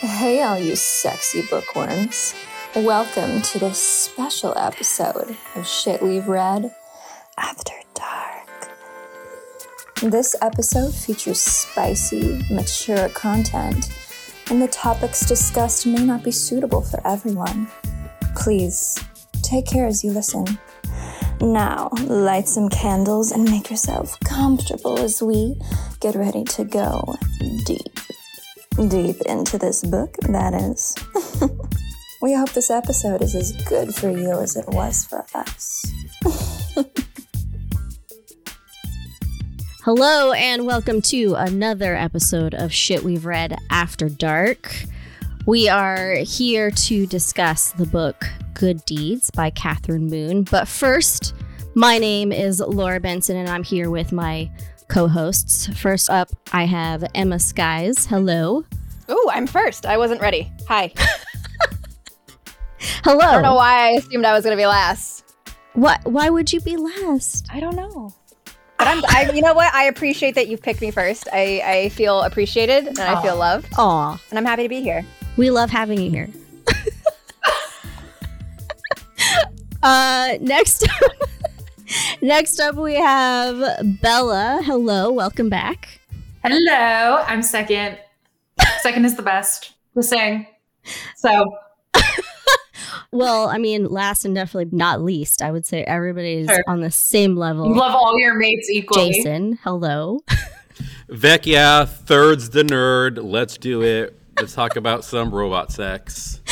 Hey, all you sexy bookworms. Welcome to this special episode of Shit We've Read After Dark. This episode features spicy, mature content, and the topics discussed may not be suitable for everyone. Please take care as you listen. Now, light some candles and make yourself comfortable as we get ready to go deep. Deep into this book, that is. we hope this episode is as good for you as it was for us. Hello, and welcome to another episode of Shit We've Read After Dark. We are here to discuss the book Good Deeds by Kathryn Moon. But first, my name is Laura Benson, and I'm here with my co hosts. First up, I have Emma Skies. Hello. Oh, I'm first. I wasn't ready. Hi. Hello. I don't know why I assumed I was going to be last. What? Why would you be last? I don't know. But I'm, I, you know what? I appreciate that you've picked me first. I, I feel appreciated and I feel loved. Aw, And I'm happy to be here. we love having you here. uh, next next up we have Bella. Hello, welcome back. Hello, I'm second. Second is the best. Just saying. So Well, I mean, last and definitely not least, I would say everybody's Sure. on the same you level. love all your mates equally. Jason, hello. Vec, yeah, third's the nerd. Let's do it. Let's talk about some robot sex.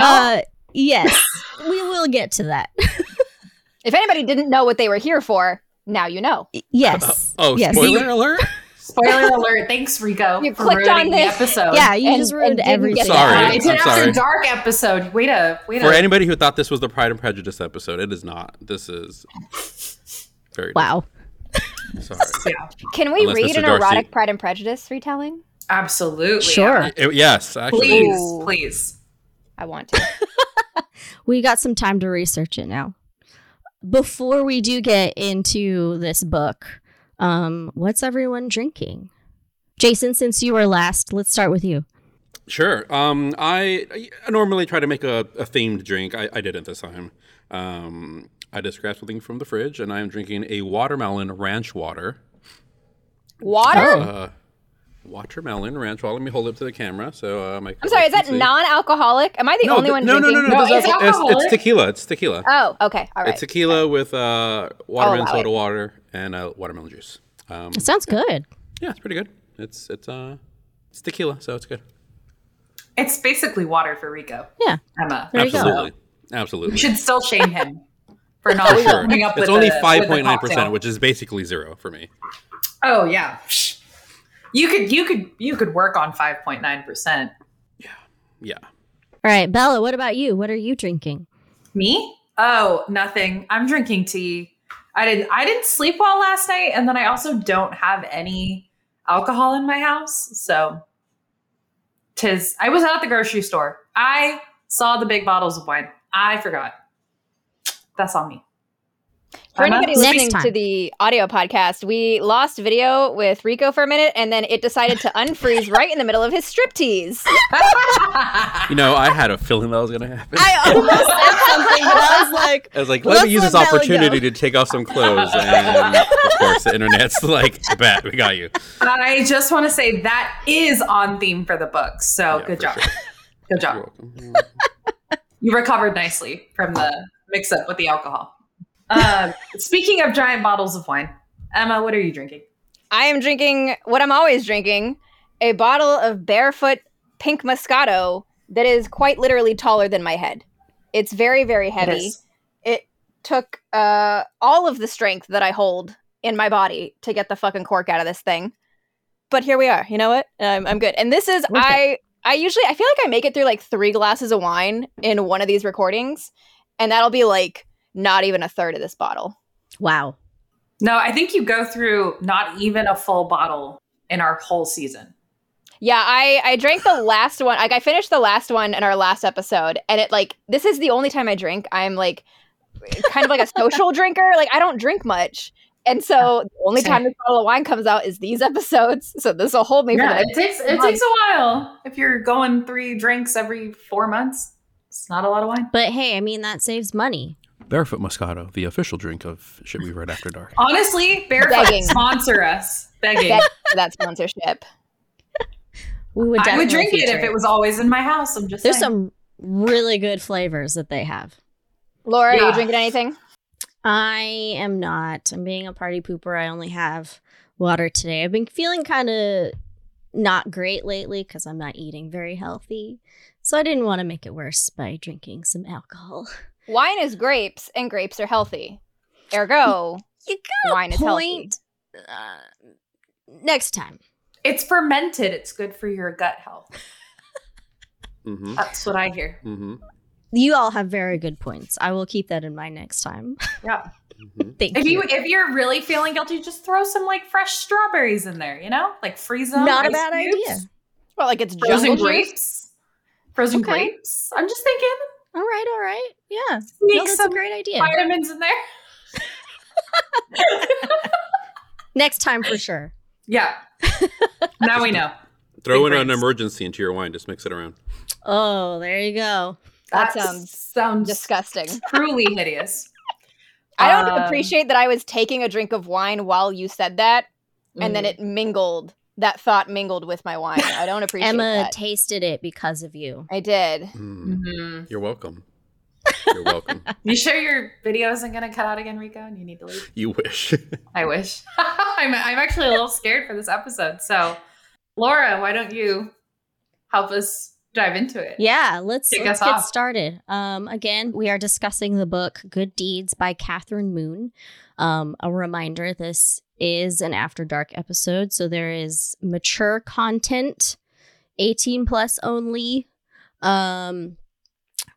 Uh, yes, we will get to that. If anybody didn't know what they were here for, now you know. yes. Oh, yes. spoiler alert! Spoiler alert. Thanks, Rico, You for clicked on ruining the this. episode. Yeah, you And- just ruined didn't everything. Sorry. Uh, it's an after dark episode. Way to way to For anybody who thought this was the Pride and Prejudice episode, it is not. This is very Wow. Sorry. yeah, Can we Unless read Mr. an Darcy- erotic Pride and Prejudice retelling? absolutely. Sure. It- yes, actually. Please, Ooh. please. I want to. We got some time to research it now. Before we do get into this book, um, what's everyone drinking? Jason, since you were last, let's start with you. Sure. Um, I, I normally try to make a, a themed drink. I, I didn't this time. Um, I just grabbed something from the fridge, and I am drinking a watermelon ranch water. Water? Uh, watermelon ranch water. Let me hold it to the camera so uh, my. I'm sorry, is that see. non-alcoholic? Am I the No, only th- one no, no, drinking? no, no, No, there's it's alcohol- it's, it's tequila. It's tequila. Oh, okay. All right. It's tequila with uh, watermelon soda it. water and uh, watermelon juice. Um, It sounds good. yeah, it's pretty good. It's it's uh it's tequila, so it's good. It's basically water for Rico. Yeah. Emma. There you go. Absolutely, We should still shame him for not For sure. coming up It's with only the- with the five point nine percent, which is basically zero for me. Oh yeah. Psh. You could you could you could work on five point nine percent. Yeah. Yeah. All right, Bella, what about you? What are you drinking? Me? Oh, nothing. I'm drinking tea. I didn't I didn't sleep well last night and then I also don't have any alcohol in my house. So tis I was out at the grocery store. I saw the big bottles of wine. I forgot. That's on me. For Emma? anybody Next listening time. to the audio podcast, we lost video with Rico for a minute, and then it decided to unfreeze right in the middle of his striptease. You know, I had a feeling that was gonna happen. I almost said something, but I was like, I was like, let me use this opportunity go. to take off some clothes, and of course, the internet's like, "Bet we got you." I just want to say that is on theme for the book. So Yeah, good job. sure. Good You're job. welcome. You recovered nicely from the mix up with the alcohol. Um, speaking of giant bottles of wine, Emma, what are you drinking? I am drinking what I'm always drinking a bottle of barefoot pink Moscato that is quite literally taller than my head. It's very, very heavy. is. It took uh, all of the strength that I hold in my body to get the fucking cork out of this thing. But here we are. You know what? I'm, I'm good. And this is it. I. I usually I feel like I make it through like three glasses of wine in one of these recordings, and that'll be like not even a third of this bottle. wow. No, I think you go through not even a full bottle in our whole season. Yeah, I I drank the last one. Like I finished the last one in our last episode, and it like this is the only time I drink. I'm like kind of like a social drinker. Like I don't drink much, And so the only time this bottle of wine comes out is these episodes. So this will hold me for the Yeah, next it takes it takes a while. If you're going three drinks every four months, it's not a lot of wine. But hey, I mean that saves money. Barefoot Moscato, the official drink of Shit We Read After Dark. Honestly, Barefoot Begging. sponsor us. Begging. Beg for that sponsorship. We would I would drink it if it was always in my house. I'm just There's saying. some really good flavors that they have. Laura, are you drinking anything? I am not. I'm being a party pooper. I only have water today. I've been feeling kind of not great lately because I'm not eating very healthy. So I didn't want to make it worse by drinking some alcohol. Wine is grapes, and grapes are healthy. Ergo, You got wine is healthy. Uh, next time. It's fermented. It's good for your gut health. Mm-hmm. That's what I hear. Mm-hmm. You all have very good points. I will keep that in mind next time. Yeah. Mm-hmm. Thank If you. you if you're really feeling guilty, just throw some like fresh strawberries in there. You know, like freeze them. Not a bad cubes, idea. Well, like it's Frozen jungle juice. grapes. Frozen Okay. grapes. I'm just thinking, All right, all right. Yeah. sneak No, that's a great idea. vitamins in there. Next time for sure. Yeah. now we know. Throw Big in an emergency into your wine. Just mix it around. Oh, there you go. That sounds sounds Disgusting. truly hideous. I don't Um, appreciate that I was taking a drink of wine while you said that, and then Mm. it mingled. That thought mingled with my wine. I don't appreciate it. Emma that. tasted it because of you. I did. Mm. Mhm. You're welcome. You're welcome. You sure your video isn't going to cut out again, Rico, and you need to leave? you wish. I wish. I'm, I'm actually a little scared for this episode. So, Laura, why don't you help us dive into it? Yeah, let's, Kick let's us get off. started. Um, again, we are discussing the book Good Deeds by Kathryn Moon. Um, a reminder this is an After Dark episode, so there is mature content, 18 plus only. Um,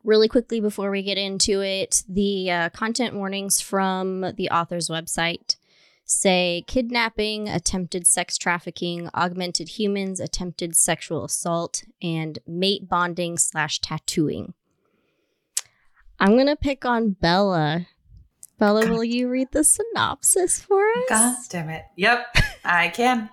really quickly before we get into it, the uh, content warnings from the author's website say kidnapping, attempted sex trafficking, augmented humans, attempted sexual assault, and mate bonding slash tattooing. I'm gonna pick on Bella. Bella, will you read the synopsis for us? God damn it. Yep, I can.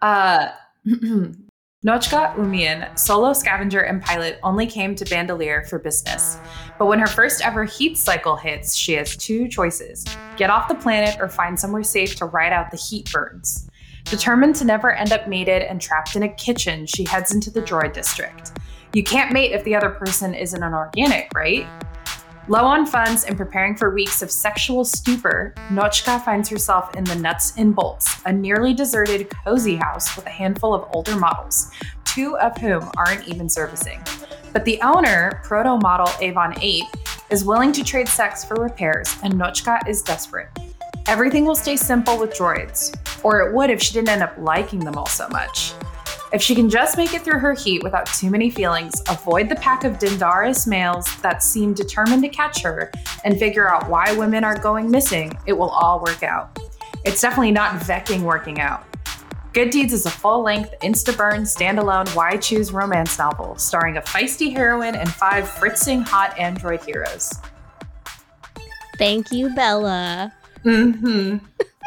Uh, Nochka Umian, solo scavenger and pilot, only came to Bandolier for business. But when her first ever heat cycle hits, she has two choices get off the planet or find somewhere safe to ride out the heat burns. Determined to never end up mated and trapped in a kitchen, she heads into the droid district. You can't mate if the other person isn't an organic, right? Low on funds and preparing for weeks of sexual stupor, Nochka finds herself in the Nuts and Bolts, a nearly deserted, cozy house with a handful of older models, two of whom aren't even servicing. But the owner, proto model Avon 8, is willing to trade sex for repairs, and Nochka is desperate. Everything will stay simple with droids, or it would if she didn't end up liking them all so much. If she can just make it through her heat without too many feelings, avoid the pack of Dindaris males that seem determined to catch her, and figure out why women are going missing, it will all work out. It's definitely not Vecking working out. Good Deeds is a full length, insta burn, standalone, why choose romance novel starring a feisty heroine and five fritzing hot android heroes. Thank you, Bella. Mm-hmm.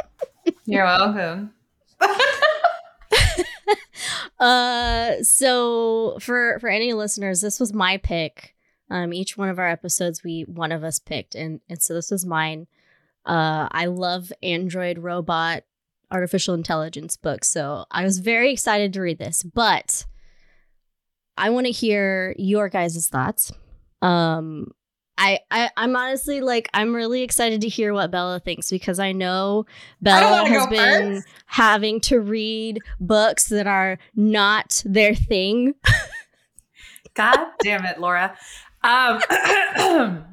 You're welcome. Uh, so for for any listeners, this was my pick. Um, each one of our episodes, we one of us picked, and and so this was mine. Uh, I love Android robot artificial intelligence books, so I was very excited to read this. But I want to hear your guys' thoughts. Um, I, I I'm honestly like I'm really excited to hear what Bella thinks because I know Bella wanna has been first. having to read books that are not their thing. God damn it, Laura. Um,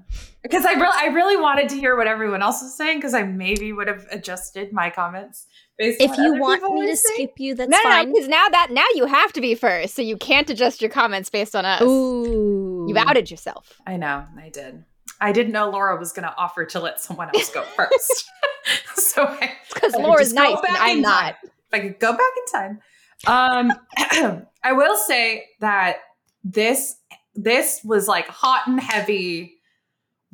because I really, I really wanted to hear what everyone else was saying because I maybe would have adjusted my comments If what you want me to saying. skip you, that's no, no, fine. because now that now you have to be first, so you can't adjust your comments based on us. Ooh, You've outed yourself. I know, I did. I didn't know Laura was going to offer to let someone else go first. so Because Laura's nice and I'm not. time. If I could go back in time. Um, I will say that this this was like hot and heavy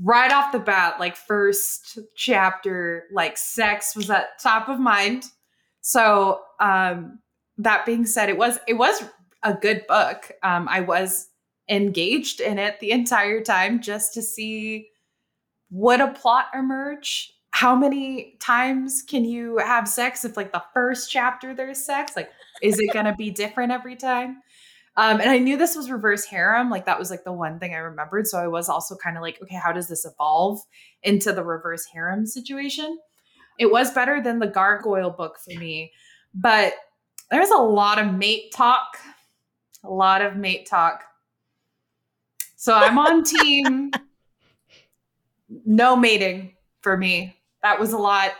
right off the bat, like first chapter, like sex was at top of mind. So um that being said, it was it was a good book. Um I was engaged in it the entire time just to see would a plot emerge? How many times can you have sex if like the first chapter there's sex? Like is it to be different every time? Um, and i knew this was reverse harem like that was like the one thing i remembered. So i was also kind of like okay how does this evolve into the reverse harem situation it was better than the gargoyle book for me but there's a lot of mate talk a lot of mate talk so i'm on team no mating for me that was a lot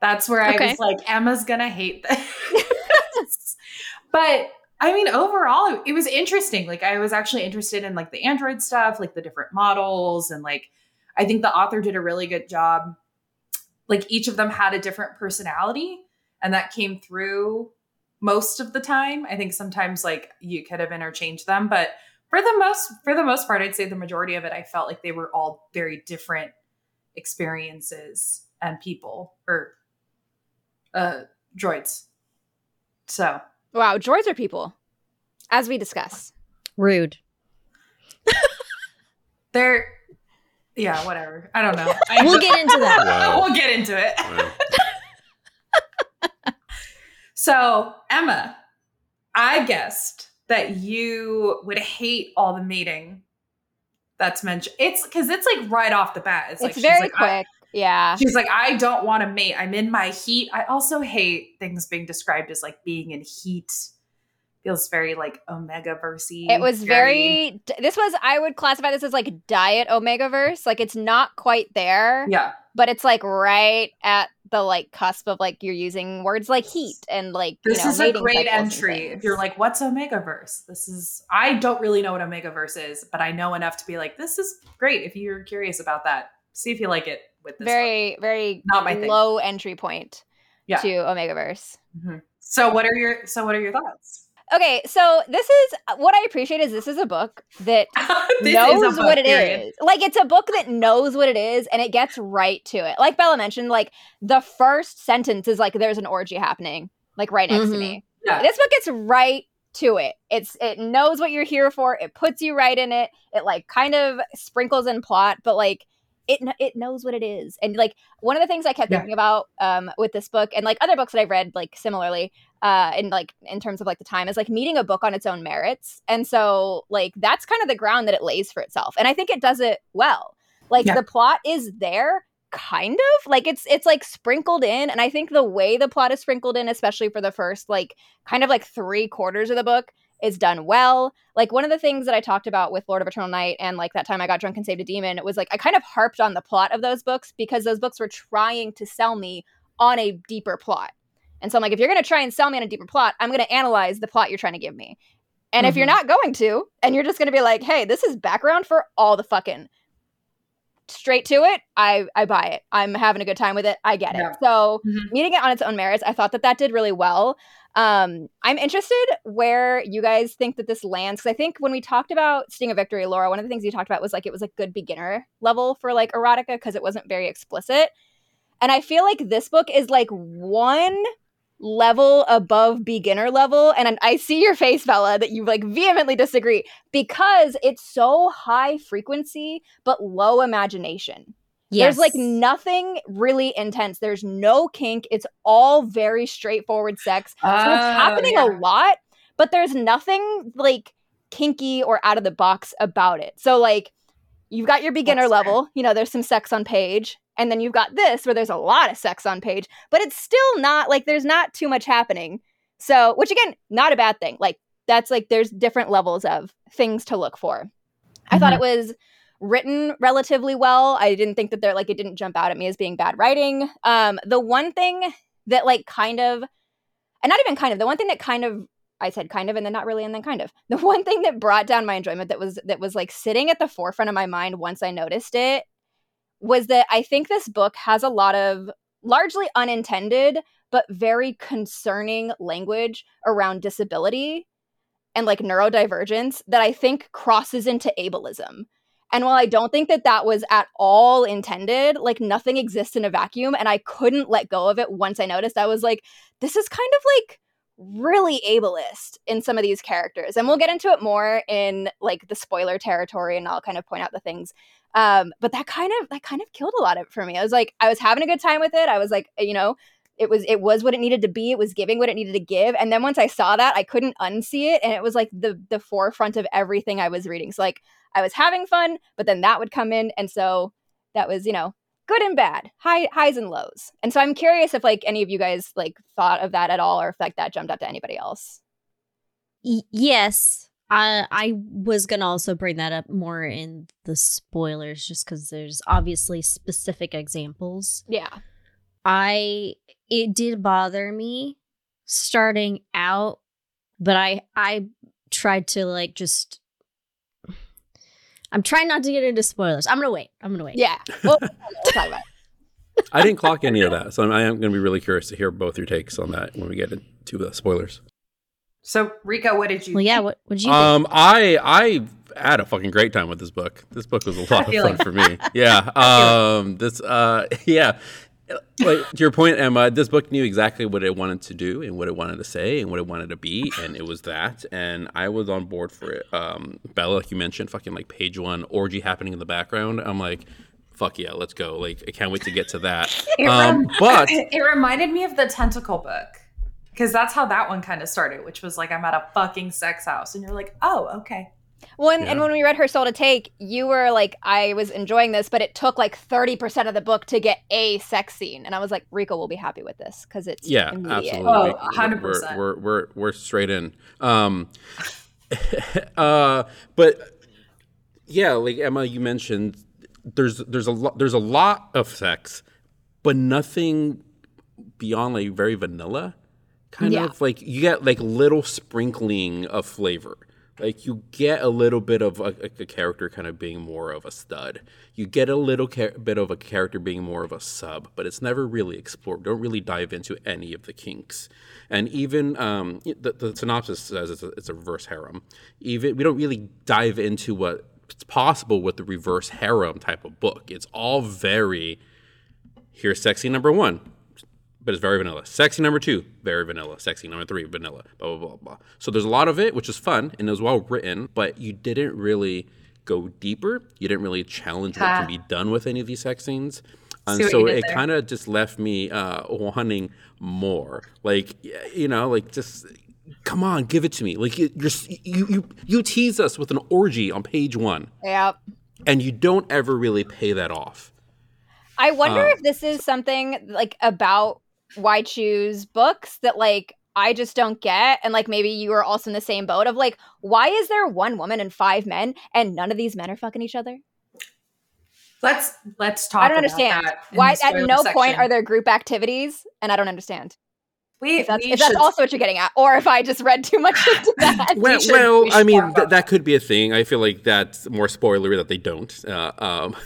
that's where Okay. i was like emma's gonna hate this but I mean, overall, it was interesting. Like, I was actually interested in like the Android stuff, like the different models, and like I think the author did a really good job. Like, each of them had a different personality, and that came through most of the time. I think sometimes like you could have interchanged them, but for the most for the most part, I'd say the majority of it, I felt like they were all very different experiences and people or uh droids. So Wow, droids are people, as we discuss. Rude. They're yeah, whatever. I don't know. I, We'll get into that. Wow. we'll get into it. Wow. So, Emma, I guessed that you would hate all the mating that's mentioned. It's because it's like right off the bat. It's, It's, like she's very like, I- quick. yeah. she's like, I don't want to mate. I'm in my heat. I also hate things being described as like being in heat. Feels very like Omega versy. It was very. d- This was. I would classify this as like diet Omega verse. Like it's not quite there, yeah. but it's like right at the like cusp of like you're using words like heat and like you This know, is a great entry. If you're like, what's Omegaverse? This is I don't really know what Omegaverse is, but I know enough to be like, this is great. If you're curious about that, see if you like it with this. very very Not my thing. low entry point Yeah. to Omegaverse. one. Mhm. So what are your so what are your thoughts? Okay, so this is what I appreciate is this is a book that knows book, what it is. period. Like it's a book that knows what it is and it gets right to it. Like Bella mentioned, like the first sentence is like there's an orgy happening, like right next to Mhm. me. Yeah. This book gets right to it. It's it knows what you're here for. It puts you right in it. It like kind of sprinkles in plot, but like it it knows what it is. And like one of the things I kept Yeah. thinking about um with this book and like other books that I've read like similarly uh in like in terms of like the time is like meeting a book on its own merits. And so like that's kind of the ground that it lays for itself. And I think it does it well. Like Yeah. the plot is there kind of like it's it's like sprinkled in and i think the way the plot is sprinkled in especially for the first like kind of like three quarters of the book is done well. Like one of the things that i talked about with lord of eternal night and like that time i got drunk and saved a demon was like i kind of harped on the plot of those books because those books were trying to sell me on a deeper plot. And so i'm like if you're going to try and sell me on a deeper plot i'm going to analyze the plot you're trying to give me. And if you're Mhm. not going to and you're just going to be like hey this is background for all the fucking straight to it i i buy it. I'm having a good time with it. I get Yeah. it so Mhm. meeting it on its own merits i thought that that did really well um i'm interested where you guys think that this lands because i think when we talked about sting of victory laura one of the things you talked about was like it was a good beginner level for like erotica because it wasn't very explicit. And i feel like this book is like one level above beginner level and i see your face bella that you like vehemently disagree because it's so high frequency but low imagination there's like nothing really intense. There's no kink. It's all very straightforward sex. So it's Oh, happening yeah. a lot, but there's nothing like kinky or out of the box about it. So like you've got your beginner That's fair. level, you know, there's some sex on page, and then you've got this where there's a lot of sex on page, but it's still not like there's not too much happening. So, which again, not a bad thing. Like that's like there's different levels of things to look for. I thought it mm-hmm. was written relatively well. I didn't think that they're like it didn't jump out at me as being bad writing. Um the one thing that like kind of and not even kind of the one thing that kind of I said kind of and then not really and then kind of. The one thing that brought down my enjoyment that was that was like sitting at the forefront of my mind once I noticed it was that I think this book has a lot of largely unintended but very concerning language around disability and like neurodivergence that I think crosses into ableism. And while I don't think that that was at all intended, like nothing exists in a vacuum. And I couldn't let go of it once I noticed. I was like, this is kind of like really ableist in some of these characters. And we'll get into it more in like the spoiler territory and I'll kind of point out the things. Um, but that kind of that kind of killed a lot of it for me. I was like, I was having a good time with it. I was like, you know, it was it was what it needed to be it was giving what it needed to give and then once i saw that i couldn't unsee it and it was like the the forefront of everything i was reading so like i was having fun but then that would come in and so that was you know good and bad high highs and lows and so i'm curious if like any of you guys like thought of that at all or if like that jumped up to anybody else Y- yes. I I was gonna also bring that up more in the spoilers, just because there's obviously specific examples. yeah I it did bother me starting out, but I I tried to like just I'm trying not to get into spoilers. I'm gonna wait. I'm gonna wait. yeah we'll, we'll talk about. I didn't clock any of that, so I'm, I am going to be really curious to hear both your takes on that when we get into the spoilers. So Rico, what did you? Well, yeah. What would you? Um, I I had a fucking great time with this book. This book was a lot of fun it. for me. Yeah. Um. This. Uh. Yeah. Like to your point, Emma. This book knew exactly what it wanted to do and what it wanted to say and what it wanted to be, and it was that. And I was on board for it. Um. Bella, like you mentioned, fucking like page one orgy happening in the background. I'm like. Fuck yeah, let's go! Like, I can't wait to get to that. It Um, rem- but it reminded me of the tentacle book because that's how that one kind of started, which was like I'm at a fucking sex house, and you're like, oh, okay. Well, and, and when we read Her Soul to Take, you were like, I was enjoying this, but it took like 30% of the book to get a sex scene. And I was like, Rico will be happy with this because it's Yeah, immediate. absolutely. Oh, We- 100%. We're, we're we're we're straight in. Um, uh, but yeah, like Emma, you mentioned, there's there's a lot there's a lot of sex, but nothing beyond like very vanilla. Kind Yeah. of like you get like little sprinkling of flavor. Like you get a little bit of a, a, character kind of being more of a stud. You get a little bit of a character being more of a sub, but it's never really explored. Don't really dive into any of the kinks. And even um, the, the synopsis says it's a, it's a reverse harem. Even we don't really dive into what it's possible with the reverse harem type of book. It's all very here's sexy number one, but it's very vanilla. Sexy number two, very vanilla. Sexy number three, vanilla. Blah blah blah blah. So there's a lot of it, which is fun and it was well written, but you didn't really go deeper. You didn't really challenge what Ha. can be done with any of these sex scenes. And so it kind of just left me uh, wanting more. Like you know, like just come on, give it to me. Like you, you're, you you you tease us with an orgy on page one, Yeah. and you don't ever really pay that off. I wonder Uh, if this is something like about why choose books that like I just don't get. And like maybe you are also in the same boat of like, why is there one woman and five men and none of these men are fucking each other? Let's let's talk. I don't about understand. that Why at spoiler no point are there group activities? And I don't understand. we? If that's, we if that's should- also what you're getting at, or if I just read too much into that. Well, should- well we I mean, th- that could be a thing. I feel like that's more spoilery that they don't. Uh, um,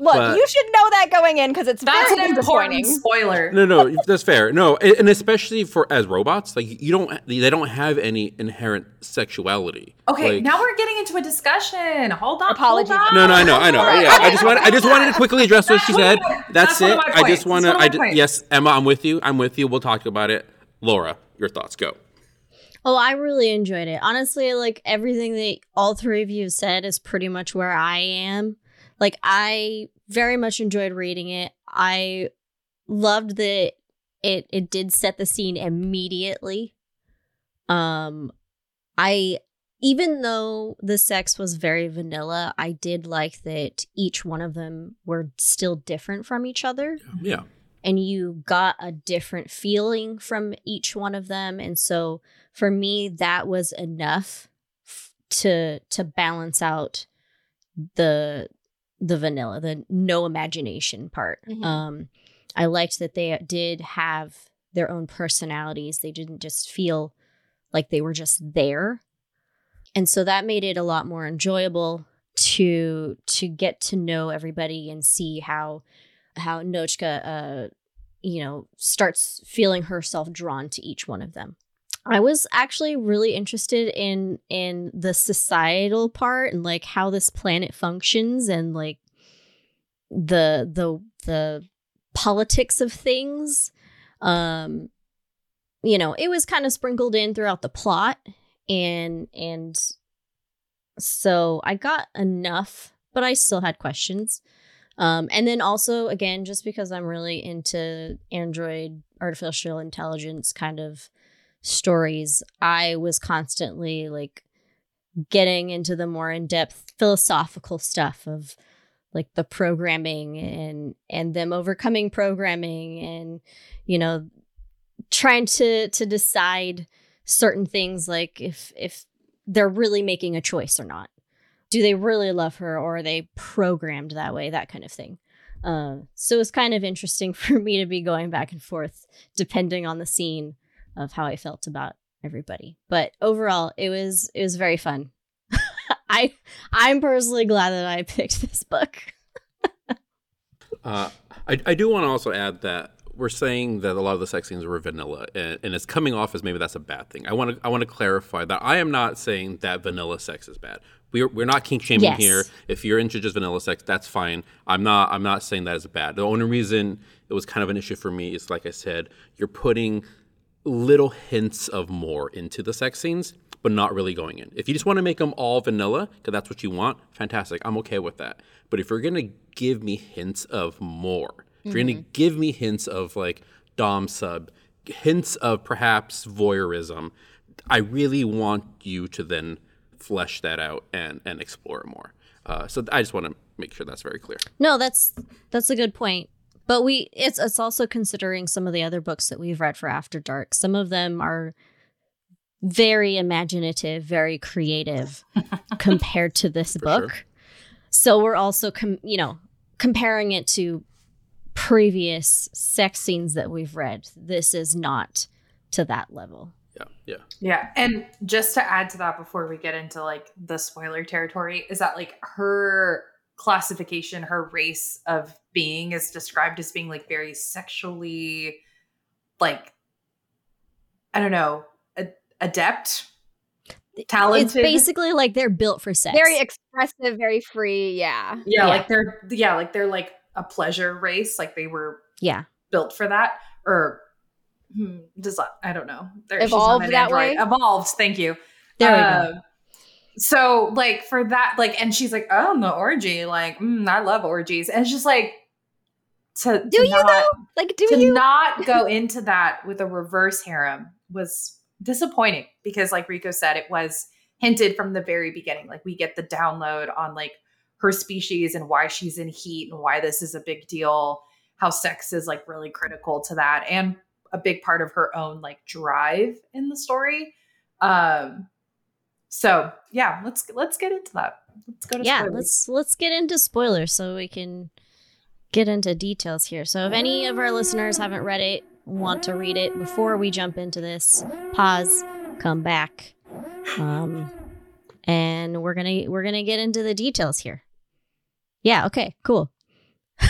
Look, but- you should know that going in because it's That's very an important spoiler. no, no, that's fair. No, and and especially for as robots, like you don't, they don't have any inherent sexuality. Okay, Like- now we're getting into a discussion. Hold on. Apologies. Hold on. No, no, I know, I know. Yeah, I just wanted, I just wanted to quickly address what she said. That's That's it. I just want to. That's I of my ju- points. yes, Emma, I'm with you. I'm with you. We'll talk about it. Laura, your thoughts. Go. Oh, I really enjoyed it. Honestly, like everything that all three of you said is pretty much where I am. Like I very much enjoyed reading it. I loved that it it did set the scene immediately. Um I even though the sex was very vanilla, I did like that each one of them were still different from each other Yeah. and you got a different feeling from each one of them and so for me that was enough f- to to balance out the the vanilla the no imagination part Mhm. um i liked that they did have their own personalities they didn't just feel like they were just there and so that made it a lot more enjoyable to to get to know everybody and see how how Nochka, uh, you know, starts feeling herself drawn to each one of them. I was actually really interested in in the societal part and like how this planet functions and like the the the politics of things. Um you know, it was kind of sprinkled in throughout the plot and and so I got enough, but I still had questions. Um, and then also, again, just because I'm really into Android artificial intelligence kind of stories, I was constantly like getting into the more in-depth philosophical stuff of like the programming and and them overcoming programming and you know trying to to decide certain things like if if they're really making a choice or not. Do they really love her or are they programmed that way that kind of thing. Uh, so it's kind of interesting for me to be going back and forth depending on the scene of how i felt about everybody but overall it was it was very fun i i'm personally glad that i picked this book uh, I, I do want to also add that we're saying that a lot of the sex scenes were vanilla, and, and, it's coming off as maybe that's a bad thing. I want to I want to clarify that I am not saying that vanilla sex is bad. We're we're not kink shaming yes. here. If you're into just vanilla sex, that's fine. I'm not I'm not saying that is bad. The only reason it was kind of an issue for me is like I said, you're putting little hints of more into the sex scenes, but not really going in. If you just want to make them all vanilla, because that's what you want, fantastic. I'm okay with that. But if you're gonna give me hints of more, if you're going to give me hints of like Dom sub, hints of perhaps voyeurism, I really want you to then flesh that out and and explore it more. Uh, so I just want to make sure that's very clear. No, that's that's a good point. But we it's it's also considering some of the other books that we've read for After Dark. Some of them are very imaginative, very creative compared to this for book. Sure. So we're also com- you know comparing it to previous sex scenes that we've read. This is not to that level. Yeah, yeah. Yeah. And just to add to that before we get into like the spoiler territory, is that like her classification, her race of being is described as being like very sexually like I don't know, adept, talented. It's basically like they're built for sex. Very expressive, very free. Yeah. yeah. Yeah, like they're yeah, like they're like a pleasure race, like they were yeah built for that, or hmm, does I don't know. There, Evolved that way. Evolved. Thank you. There we go. So like for that, like, and she's like, oh, the orgy, like, mm, I love orgies, and it's just like. To, do to you not, though? Like, do to you not go into that with a reverse harem was disappointing because, like Rico said, it was hinted from the very beginning. Like, we get the download on like her species and why she's in heat and why this is a big deal how sex is like really critical to that and a big part of her own like drive in the story um so yeah let's let's get into that let's go to yeah spoilers. let's let's get into spoilers so we can get into details here so if any of our listeners haven't read it want to read it before we jump into this pause come back um and we're gonna we're gonna get into the details here yeah, okay, cool.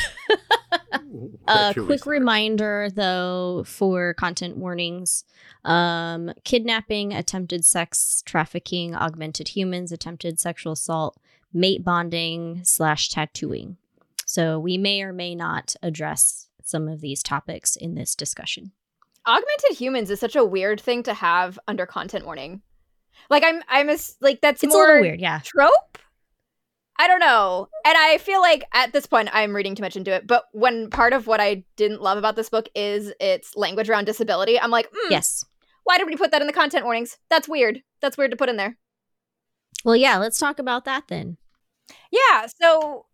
A quick reminder though for content warnings um, kidnapping, attempted sex trafficking, augmented humans, attempted sexual assault, mate bonding, slash tattooing. So we may or may not address some of these topics in this discussion. Augmented humans is such a weird thing to have under content warning. Like I'm I'm a, like that's it's more a little weird, yeah. Trope I don't know. And I feel like at this point I'm reading too much into it. But when part of what I didn't love about this book is its language around disability, I'm like, mm, yes. Why did we put that in the content warnings? That's weird. That's weird to put in there. Well, yeah, let's talk about that then. Yeah. So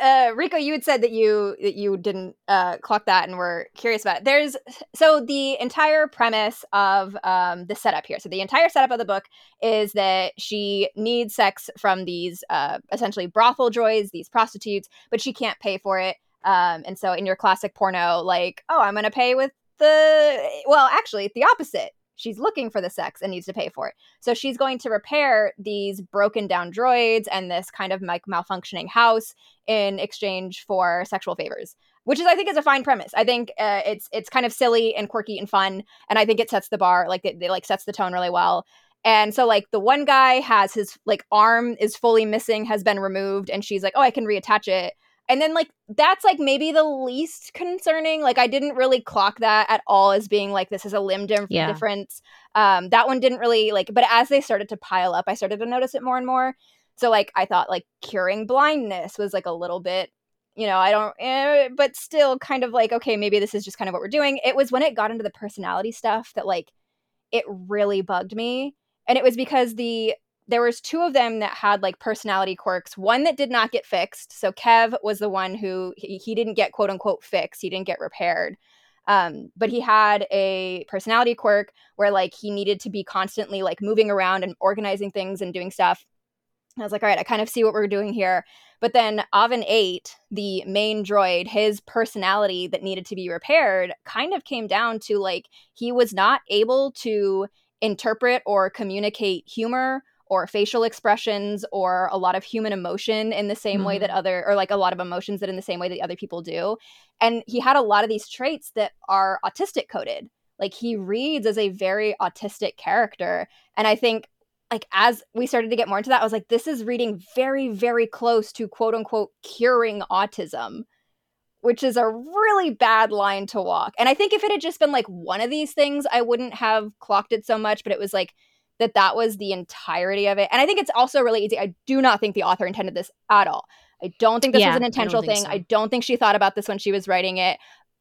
uh, Rico, you had said that you that you didn't uh, clock that and were curious about it. There's so the entire premise of um, the setup here. So the entire setup of the book is that she needs sex from these uh, essentially brothel joys, these prostitutes, but she can't pay for it. Um, and so in your classic porno, like, oh, I'm to pay with the well, actually, the opposite she's looking for the sex and needs to pay for it. So she's going to repair these broken down droids and this kind of like malfunctioning house in exchange for sexual favors. which is I think is a fine premise. I think uh, it's it's kind of silly and quirky and fun, and I think it sets the bar like it, it like sets the tone really well. And so like the one guy has his like arm is fully missing, has been removed, and she's like, oh, I can reattach it. And then like that's like maybe the least concerning. Like I didn't really clock that at all as being like this is a limb dif- Yeah. difference. Um, that one didn't really like, but as they started to pile up, I started to notice it more and more. So like I thought like curing blindness was like a little bit, you know, I don't, eh, but still kind of like okay, maybe this is just kind of what we're doing. It was when it got into the personality stuff that like it really bugged me, and it was because the there was two of them that had like personality quirks. One that did not get fixed. So Kev was the one who he, he didn't get quote unquote fixed. He didn't get repaired. Um, but he had a personality quirk where like he needed to be constantly like moving around and organizing things and doing stuff. I was like, all right, I kind of see what we're doing here. But then Avin 8, the main droid, his personality that needed to be repaired kind of came down to like he was not able to interpret or communicate humor or facial expressions or a lot of human emotion in the same way that mm-hmm. other or like a lot of emotions that in the same way that other people do. And he had a lot of these traits that are autistic coded. Like he reads as a very autistic character. And i think like as we started to get more into that i was like this is reading very very close to quote unquote curing autism which is a really bad line to walk. And i think if it had just been like one of these things i wouldn't have clocked it so much but it was like that that was the entirety of it. And i think it's also really easy. I do not think the author intended this at all. I don't think this Yeah, was an intentional think thing. so. i don't think she thought about this when she was writing it.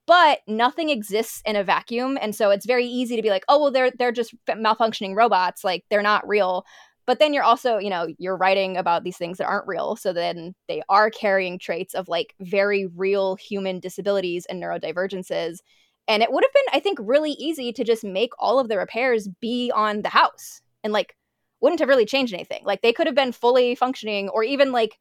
But nothing exists in a vacuum. And so it's very easy to be like oh well they're they're just malfunctioning robots. Like they're not real. But then you're also you know you're writing about these things that aren't real. So then they are carrying traits of like very real human disabilities and neurodivergences. And it would have been i think really easy to just make all of the repairs be on the house and like wouldn't have really changed anything. Like they could have been fully functioning or even like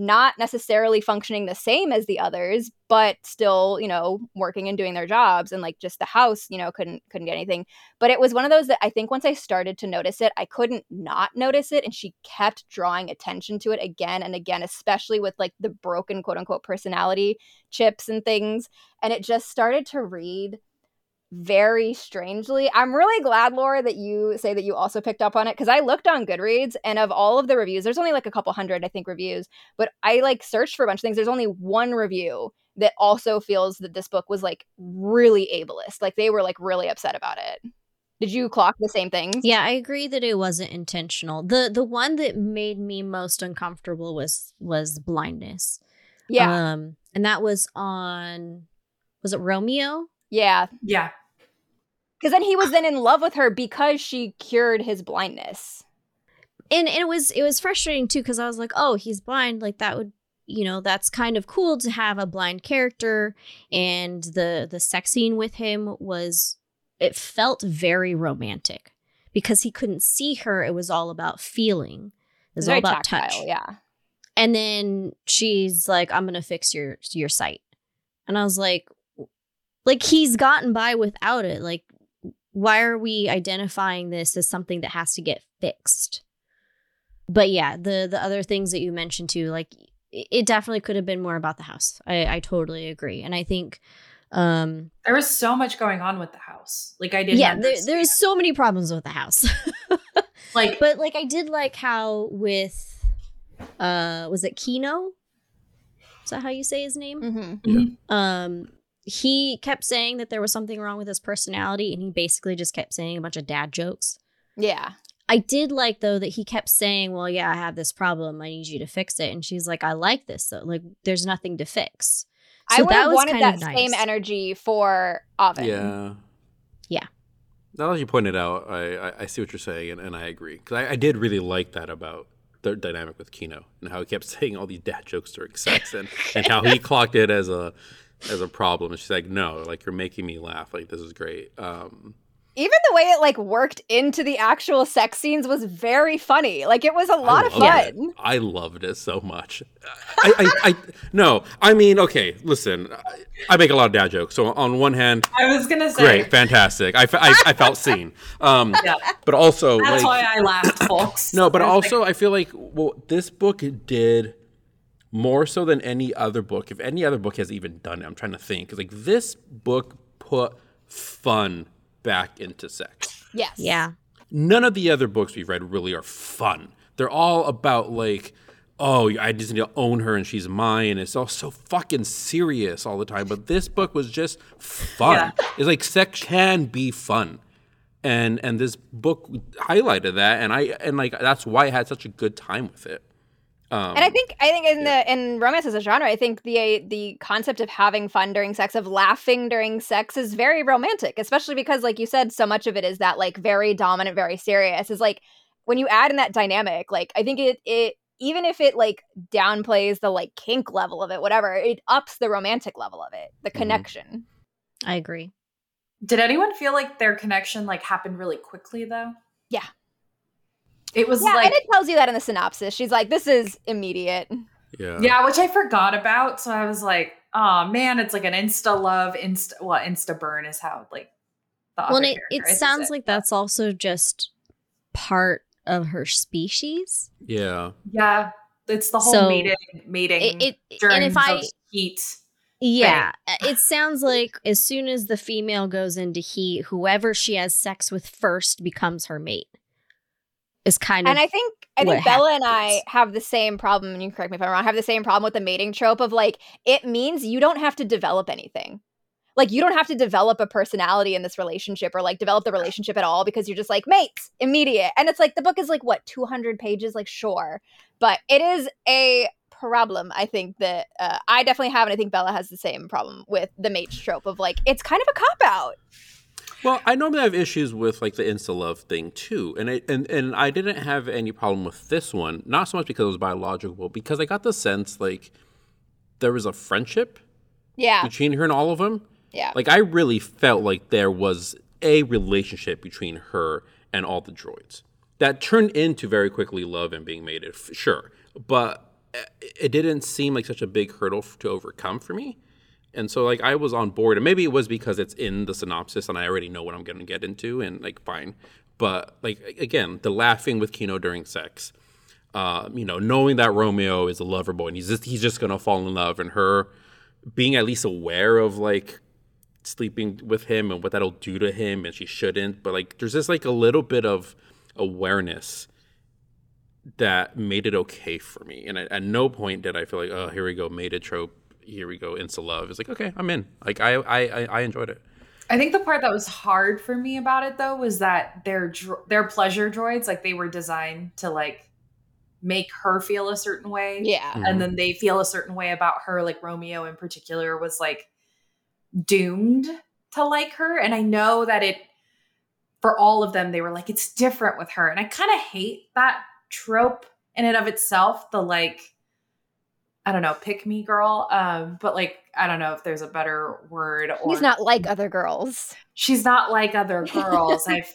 not necessarily functioning the same as the others but still you know working and doing their jobs and like just the house you know couldn't couldn't get anything. But it was one of those that i think once i started to notice it i couldn't not notice it and she kept drawing attention to it again and again especially with like the broken quote unquote personality chips and things. And it just started to read very strangely. I'm really glad, Laura, that you say that you also picked up on it because I looked on Goodreads and of all of the reviews, there's only like a couple hundred, I think, reviews, but I like searched for a bunch of things. There's only one review that also feels that this book was like really ableist. Like they were like really upset about it. Did you clock the same things? Yeah, I agree that it wasn't intentional. The the one that made me most uncomfortable was was blindness. Yeah. Um and that was on was it Romeo? Yeah. Yeah. Because then he was then in love with her because she cured his blindness. and it was it was frustrating too because I was like, oh, he's blind. Like that would you know that's kind of cool to have a blind character, and the the sex scene with him was it felt very romantic because he couldn't see her. It was all about feeling. It was all about tactile, touch. Yeah. And then she's like, I'm gonna fix your your sight. And I was like, like he's gotten by without it. Like, why are we identifying this as something that has to get fixed? But yeah, the the other things that you mentioned too, like it it definitely could have been more about the house. I, I totally agree. And I think um There was so much going on with the house. Like I didn't. yeah, there, there's so many problems with the house. like but like I did like how with uh was it Kino? Is that how you say his name? Mm-hmm. um he kept saying that there was something wrong with his personality and he basically just kept saying a bunch of dad jokes Yeah. i did like though that he kept saying well yeah i have this problem i need you to fix it and she's like i like this though like there's nothing to fix I So would that have was wanted kind that of same energy for Oven. Yeah. Yeah. Now that you pointed out, I, I, I see what you're saying, and, and I agree. Because I, I did really like that about the dynamic with Kino and how he kept saying all these dad jokes during sex, and, and how he clocked it as a as a problem. And she's like, "No, like you're making me laugh. Like this is great." Um, Even the way it like worked into the actual sex scenes was very funny. Like it was a lot of fun. it. I loved it so much. I, I, I no, I mean, okay, listen, I, I make a lot of dad jokes. So on one hand, I was gonna say. great, fantastic. I, I, I felt seen. Um, Yeah. but also, That's like, why I laughed, folks. No, but I was also I feel like well, this book did more so than any other book. If any other book has even done it, I'm trying to think. Because like this book put fun back into sex. Yes. Yeah. None of the other books we've read really are fun. They're all about like, oh, I just need to own her and she's mine. It's all so fucking serious all the time. But this book was just fun. Yeah. It's like sex can be fun. And and this book highlighted that and I and like that's why I had such a good time with it. Um, and I think I think in the in romance as a genre, I think the the concept of having fun during sex, of laughing during sex, is very romantic. Especially because, like you said, so much of it is that like very dominant, very serious. Is like when you add in that dynamic, like I think it it even if it like downplays the like kink level of it, whatever, it ups the romantic level of it, the Mhm. connection. I agree. Did anyone feel like their connection like happened really quickly though? Yeah. It was Yeah, like and it tells you that in the synopsis. She's like, "This is immediate." yeah. yeah, which I forgot about. So I was like, oh man, it's like an insta love, insta well, insta burn is how like the Well, and it, it characterizes sounds like that's also just part of her species. Yeah. yeah, it's the whole So, mating mating It, it during and if I the heat. yeah, uh, it sounds like as soon as the female goes into heat, whoever she has sex with first becomes her mate. Is kind of And I think I think Bella and I have the same problem, and you correct me if I'm wrong, have the same problem with the mating trope of like it means you don't have to develop anything. Like you don't have to develop a personality in this relationship or like develop the relationship at all because you're just like mates, immediate. And it's like the book is like what, 200 pages, like sure. But it is a problem I think that uh, I definitely have and I think Bella has the same problem with the mate trope of like it's kind of a cop out. Well, I normally have issues with like the insta love thing too, and I and, and I didn't have any problem with this one. Not so much because it was biological, but because I got the sense like there was a friendship Yeah. between her and all of them. Yeah. Like I really felt like there was a relationship between her and all the droids that turned into very quickly love and being mated. Sure, but uh, it didn't seem like such a big hurdle to overcome for me. And so like I was on board, and maybe it was because it's in the synopsis and I already know what I'm going to get into, and like fine. But like again, the laughing with Kino during sex, uh, you know, knowing that Romeo is a lover boy and he's just he's just gonna fall in love, and her being at least aware of like sleeping with him and what that'll do to him, and she shouldn't. But like, there's just like a little bit of awareness that made it okay for me. And at, at no point did I feel like, oh, here we go, mated trope. Here we go, insta love. It's like, okay, I'm in. Like, I, I, I, I enjoyed it. I think the part that was hard for me about it though was that their dro- their pleasure droids like they were designed to like make her feel a certain way. Yeah. Mhm. and then they feel a certain way about her like romeo in particular was like doomed to like her and i know that it for all of them they were like it's different with her and i kind of hate that trope in and of itself the like i don't know pick me girl um but like i don't know if there's a better word or He's not like other girls. she's not like other girls i've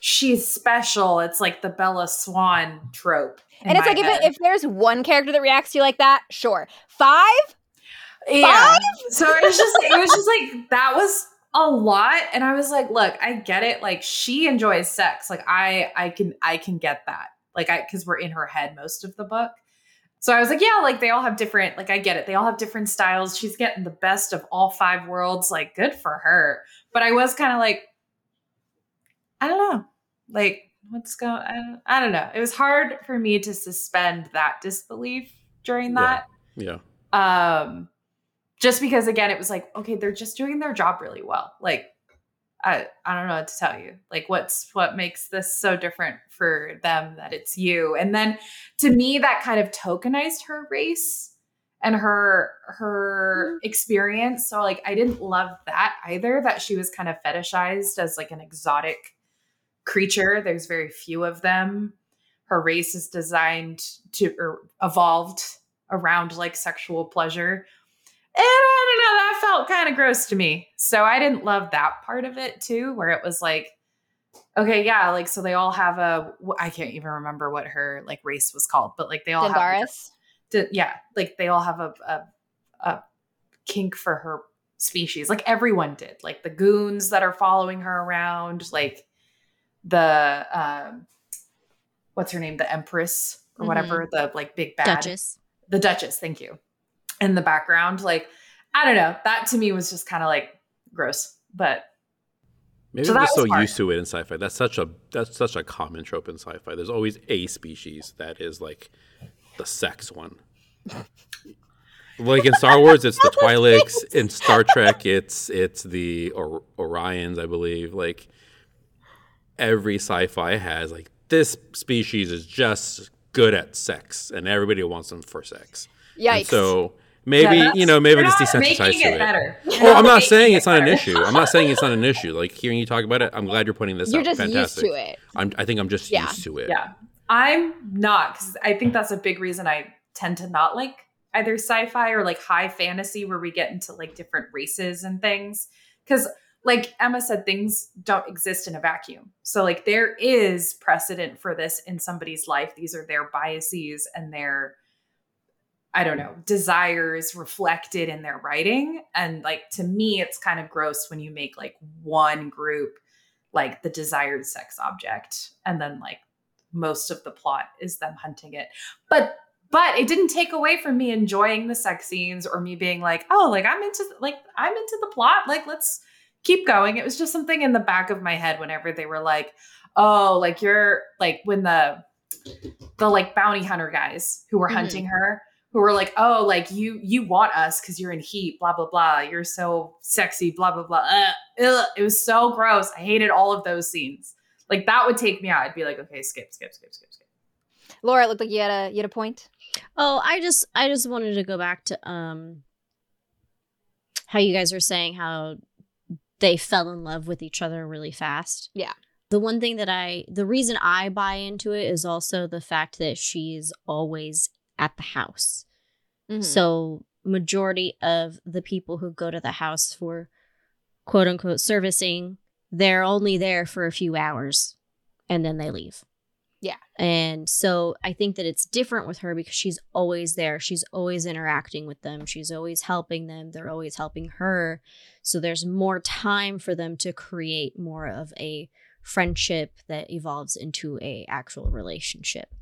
she's special it's like the bella swan trope And it's like if, it, if there's one character that reacts to you like that, sure. Five? Yeah. So it was just it was just like that was a lot and I was like, look, I get it. Like she enjoys sex. Like I I can I can get that. Like I cuz we're in her head most of the book. So I was like, yeah, like they all have different like I get it. They all have different styles. She's getting the best of all five worlds. Like good for her. But I was kind of like I don't know. Like what's going I don't, I don't know. It was hard for me to suspend that disbelief during Yeah. that Yeah. um just because again it was like okay they're just doing their job really well like i i don't know what to tell you. Like what's what makes this so different for them that it's you? And then to me that kind of tokenized her race and her her mm-hmm. experience. So like i didn't love that either that she was kind of fetishized as like an exotic creature. There's very few of them. Her race is designed to or evolved around like sexual pleasure. And I don't know, that felt kind of gross to me. So I didn't love that part of it too, where it was like, okay, yeah, like so they all have a I can't even remember what her like race was called, but like they all have d- yeah, like they all have a, a a kink for her species. Like everyone did. Like the goons that are following her around, like the um what's her name, the Empress or Mhm. whatever, the like big bad Duchess. the Duchess, thank you, in the background. Like, I don't know. That to me was just kind of like gross. But Maybe So I'm just so hard. used to it in sci-fi. That's such a that's such a common trope in sci-fi. There's always a species that is like the sex one. like in Star Wars, it's the Twi'leks. In Star Trek, it's it's the or- Orions, I believe. Like every sci-fi has like this species is just good at sex, and everybody wants them for sex. And so maybe Yeah, you know maybe you're just not desensitized making to it it. better. You're Oh, I'm not making saying it's not an issue. I'm not saying it's not an issue. Like hearing you talk about it, I'm glad you're pointing this You're out. just Fantastic. used to it. I'm, I think I'm just Yeah. used to it. Yeah. I'm not because I think that's a big reason I tend to not like either sci-fi or like high fantasy where we get into like different races and things. Cause like Emma said, things don't exist in a vacuum. So like there is precedent for this in somebody's life. These are their biases and their I don't know, desires reflected in their writing. And like to me, it's kind of gross when you make like one group like the desired sex object and then like most of the plot is them hunting it. But but it didn't take away from me enjoying the sex scenes or me being like, oh, like I'm into like I'm into the plot. Like let's keep going. It was just something in the back of my head whenever they were like, oh, like you're like when the the like bounty hunter guys who were Mhm. hunting her who were like, oh, like you you want us because you're in heat, blah blah blah. You're so sexy, blah blah blah. Ugh, ugh. It was so gross. I hated all of those scenes. Like that would take me out. I'd be like, okay, skip, skip, skip, skip, skip. Laura, it looked like you had a you had a point. Oh, I just I just wanted to go back to um how you guys were saying how they fell in love with each other really fast. Yeah. The one thing that I the reason I buy into it is also the fact that she's always at the house. Mhm. So majority of the people who go to the house for quote unquote servicing, they're only there for a few hours and then they leave. Yeah. And so I think that it's different with her because she's always there. She's always interacting with them. She's always helping them. They're always helping her. So there's more time for them to create more of a friendship that evolves into a actual relationship.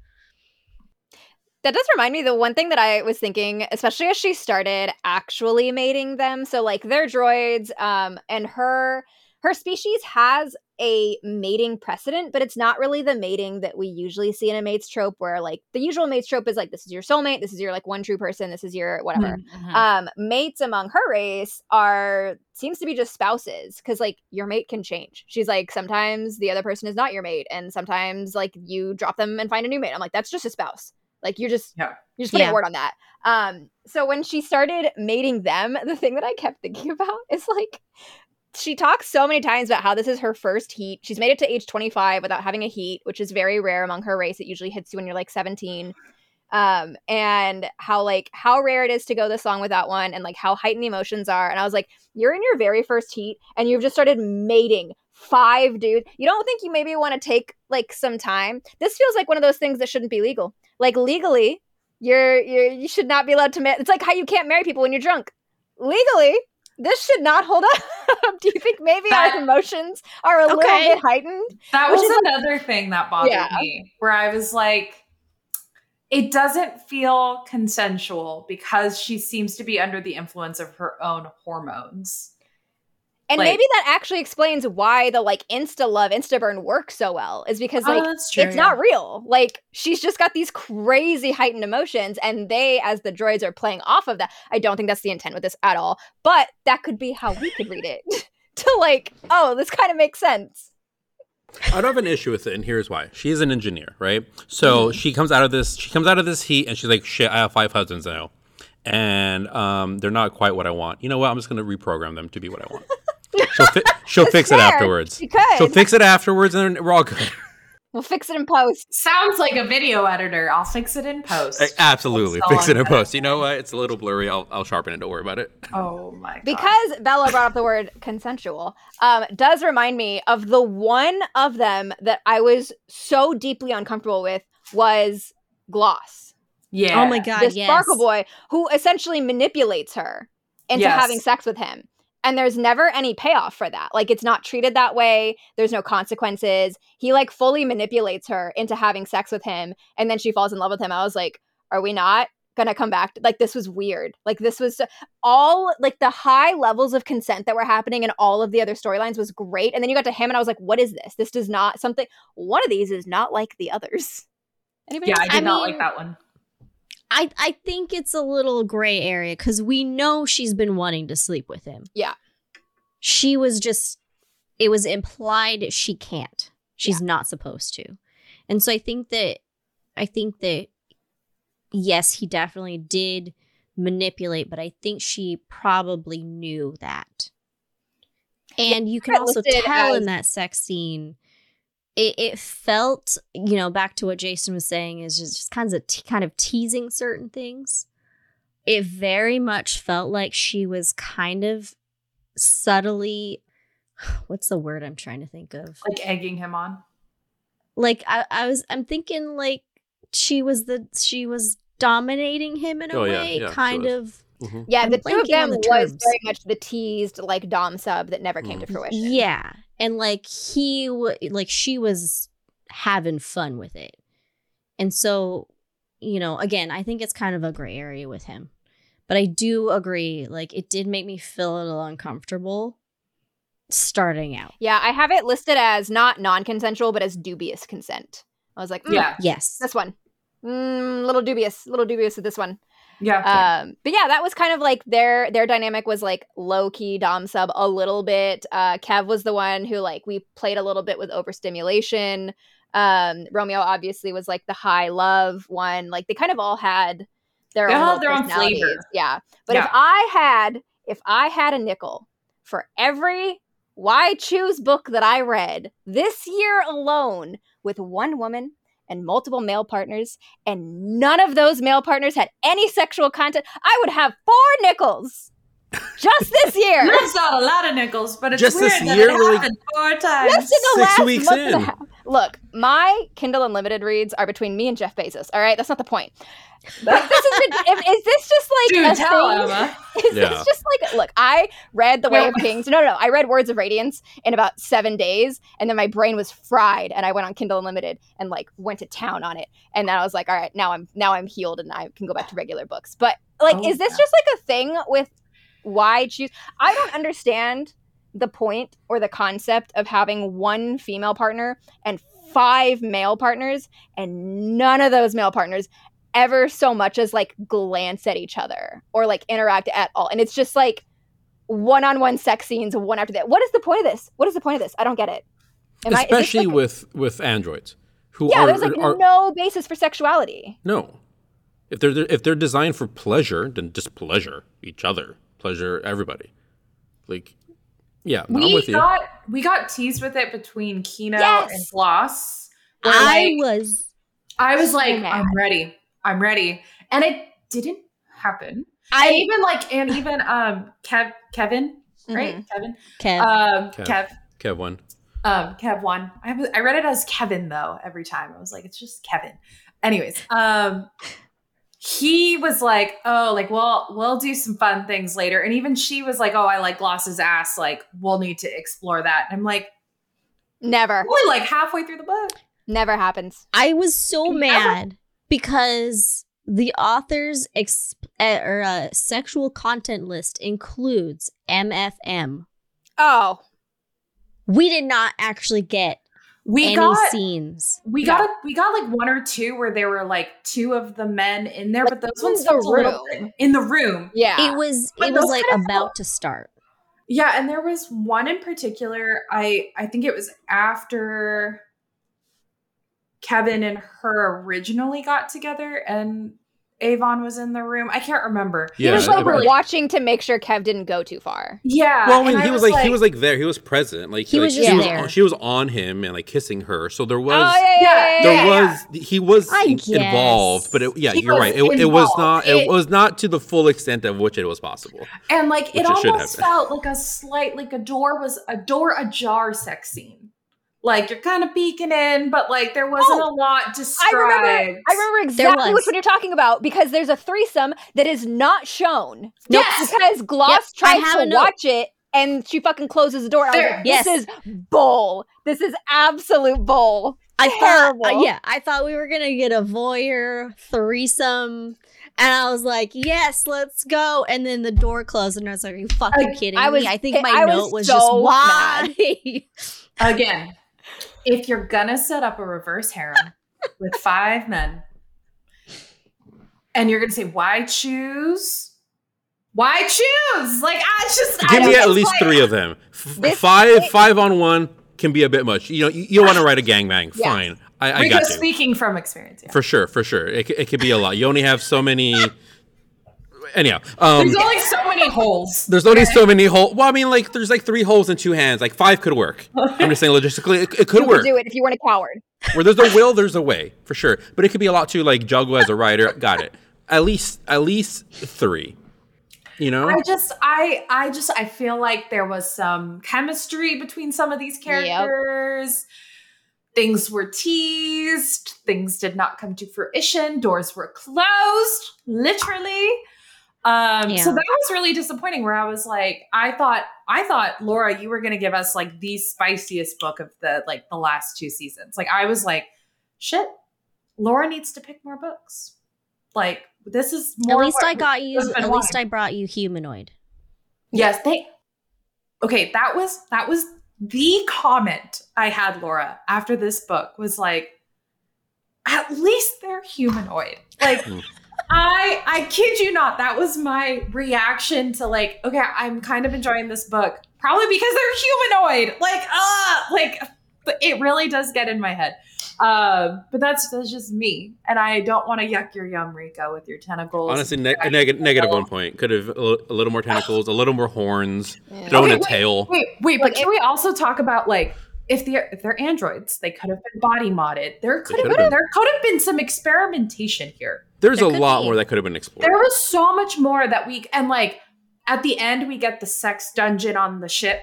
That does remind me the one thing that I was thinking, especially as she started actually mating them. So like they're droids, um, and her her species has a mating precedent, but it's not really the mating that we usually see in a mates trope where like the usual mates trope is like this is your soulmate, this is your like one true person, this is your whatever. Mhm. Um, mates among her race are seems to be just spouses because like your mate can change. She's like sometimes the other person is not your mate, and sometimes like you drop them and find a new mate. I'm like that's just a spouse. Like you're just Yeah. you're just putting Yeah. a word on that. Um, so when she started mating them, the thing that I kept thinking about is like she talks so many times about how this is her first heat. She's made it to age 25 without having a heat, which is very rare among her race. It usually hits you when you're like 17. Um, and how like how rare it is to go this long without one, and like how heightened the emotions are. And I was like, you're in your very first heat, and you've just started mating five dudes. You don't think you maybe want to take like some time? This feels like one of those things that shouldn't be legal. Like legally, you're you're you should not be allowed to. Ma- it's like how you can't marry people when you're drunk. Legally, this should not hold up. Do you think maybe That- our emotions are a Okay. little bit heightened? That Which was another thing that bothered Yeah. me, where I was like, it doesn't feel consensual because she seems to be under the influence of her own hormones. And Like- maybe that actually explains why the like insta love, insta burn works so well. Is because like Oh, true. it's not real. Like she's just got these crazy heightened emotions, and they, as the droids, are playing off of that. I don't think that's the intent with this at all, but that could be how we could read it. to like, oh, this kind of makes sense. I don't have an issue with it, and here's why. She's an engineer, right? So she comes out of this. She comes out of this heat, and she's like, "Shit, I have five husbands now, and um, they're not quite what I want. You know what? I'm just gonna reprogram them to be what I want. She'll, fi- she'll That's fix it afterwards. She could. She'll fix it afterwards, and then we're all good. we'll fix it in post. Sounds like a video editor. I'll fix it in post. Absolutely, That's fix it in I'm post. You know what? It's a little blurry. I'll, I'll sharpen it. Don't worry about it. Oh my god. because Bella brought up the word consensual, um, does remind me of the one of them that I was so deeply uncomfortable with was Gloss, yeah. Oh my god, this yes. Sparkle Boy, who essentially manipulates her into Yes. having sex with him. And there's never any payoff for that. Like it's not treated that way. There's no consequences. He like fully manipulates her into having sex with him, and then she falls in love with him. I was like, are we not gonna come back. To, like this was weird. Like this was all like the high levels of consent that were happening in all of the other storylines was great. And then you got to him, and I was like, what is this? This does not something. One of these is not like the others. Anybody? Yeah, I did I not mean- like that one. I I think it's a little gray area because we know she's been wanting to sleep with him. Yeah. She was just it was implied she can't. She's not supposed to. And so I think that I think that yes, he definitely did manipulate, but I think she probably knew that. And you can also tell as- in that sex scene it, it felt, you know, back to what Jason was saying is just, just kinds of te- kind of teasing certain things. It very much felt like she was kind of subtly what's the word I'm trying to think of? Like egging him on. Like I, I was I'm thinking like she was the she was dominating him in a Oh, way, yeah, she kind of Mhm. yeah, I'm the two of them the was very much the teased like dom sub that never came to fruition. Yeah, and like he w- like she was having fun with it, and so you know, again, I think it's kind of a gray area with him, but I do agree. Like it did make me feel a little uncomfortable starting out. Yeah, I have it listed as not non-consensual, but as dubious consent. I was like, mm, Yeah. Yes, this one, mm, little dubious, little dubious with this one. Yeah. Um, but yeah, that was kind of like their their dynamic was like low key dom sub a little bit. Uh, Kev was the one who like we played a little bit with overstimulation. Um, Romeo obviously was like the high love one. Like they kind of all had their They own all their own flavor. Yeah, but if I had if I had a nickel for every why choose book that I read this year alone with one woman and multiple male partners, and none of those male partners had any sexual content, I would have four nickels just this year. That's not a lot of nickels, but it's Just weird this that year, it like- happened four times. Just in the Six last weeks month and a in. half. Look, my Kindle Unlimited reads are between me and Jeff Bezos. All right, that's not the point. But this is, if, is this just like Dude, a tell thing? Emma. Is Yeah. this just like look? I read The Way Yeah. of Kings. No, no, no. I read Words of Radiance in about seven days, and then my brain was fried, and I went on Kindle Unlimited and like went to town on it. And then I was like, all right, now I'm now I'm healed, and I can go back to regular books. But like, Oh, is this yeah. just like a thing with why choose? I don't understand the point or the concept of having one female partner and five male partners, and none of those male partners ever so much as like glance at each other or like interact at all. And it's just like one-on-one sex scenes one after that. What is the point of this? What is the point of this? I don't get it. Am I- Especially like- with with androids who yeah, are, there's like are no basis for sexuality. no. If they're if they're designed for pleasure, then just pleasure each other, pleasure everybody. Like, yeah, I'm We with you. got we got teased with it between Kino Yes. and Gloss. where, I like, was I was so like, mad. I'm ready. I'm ready. And it didn't happen. I and even like and even um Kev Kevin, right? Mhm. Kevin. Kev. Um Kev. Kev. Kev one. Um Kev one. I was I read it as Kevin though every time. I was like, it's just Kevin. Anyways, um he was like, oh, like, well, we'll do some fun things later. And even she was like, oh, I like Gloss's ass. Like, we'll need to explore that. And I'm like, Never. only like halfway through the book. Never happens. I was so Never- mad because the author's exp- uh, or uh, sexual content list includes MFM. Oh. We did not actually get We any got scenes. we Yeah. got a, we got like one or two where there were like two of the men in there, but those in ones the felt a room. in the room. Yeah. It was But it was like about felt- to start. Yeah, and there was one in particular. I I think it was after Kevin and her originally got together, and Avon was in the room. I can't remember. he Yeah, was like it was- watching to make sure Kev didn't go too far. Yeah. Well, I mean, and he was like, he was like there. He was present. Like He like, was she just was there. on, she was on him and like kissing her. So there was oh yeah, yeah, yeah, yeah, there yeah, yeah. was he was I in- involved, but it, yeah, He you're right. It, it was not it, It- was not to the full extent of which it was possible. and like it it almost felt like a slight like a door was a door ajar sex scene. Like you're kind of peeking in, but like there wasn't Oh, a lot I remember. I remember exactly was. which one you're talking about because there's a threesome that is not shown. Nope. Yes! Because Gloss Yep, tries have a to note. watch it and she fucking closes the door. I was There. like, Yes. this is bull. This is absolute bull. I thought, uh, terrible. yeah, I thought we were gonna get a voyeur threesome, and I was like, "Yes, let's go." And then the door closed, and I was like, "Are you fucking I- kidding I was me?" I think my I was note was so just why. Again, if you're gonna set up a reverse harem with five men, and you're gonna say, "Why choose?" Why choose? Like I just I Give me at least like- three of them. F- This- five, five on one can be a bit much. You know, you, you don't want to write a gangbang. Yeah. Fine, I, I Rico got you. speaking from experience. Yeah. For sure, for sure. It, it could be a lot. You only have so many. Anyhow, um, There's only so many holes. there's only so many holes. Well, I mean, like, there's like three holes in two hands. Like, five could work. I'm just saying, logistically, it, it could You work. could do it if you weren't a coward. Where there's a will, there's a way, for sure. But it could be a lot too, like, juggle as a writer. Got it. At least, at least three. You know? I just I I just I feel like there was some chemistry between some of these characters. Things were teased, things did not come to fruition, doors were closed, literally. Um Yeah. so that was really disappointing where I was like I thought I thought Laura you were going to give us like the spiciest book of the like the last two seasons. Like I was like shit Laura needs to pick more books. Like this is At least I got you. has been At least. I brought you humanoid. Yes, they. Okay, that was that was the comment I had, Laura, after this book was like, at least they're humanoid. Like, Mm. I I kid you not, that was my reaction to like, okay, I'm kind of enjoying this book, probably because they're humanoid. Like, ah, like it really does get in my head. Um, but that's that's just me, and I don't want to yuck your yum, Rico, with your tentacles. Honestly, ne- a neg- negative one point. Could have a little more tentacles, a little more horns, Yeah. thrown Okay, a wait, tail. Wait, wait, but Look, can we also talk about like if they're if they're androids, they could have been body modded. There could have been, been. there could have been some experimentation here. There's There a lot be. more that could have been explored. There was so much more that we and like at the end we get the sex dungeon on the ship,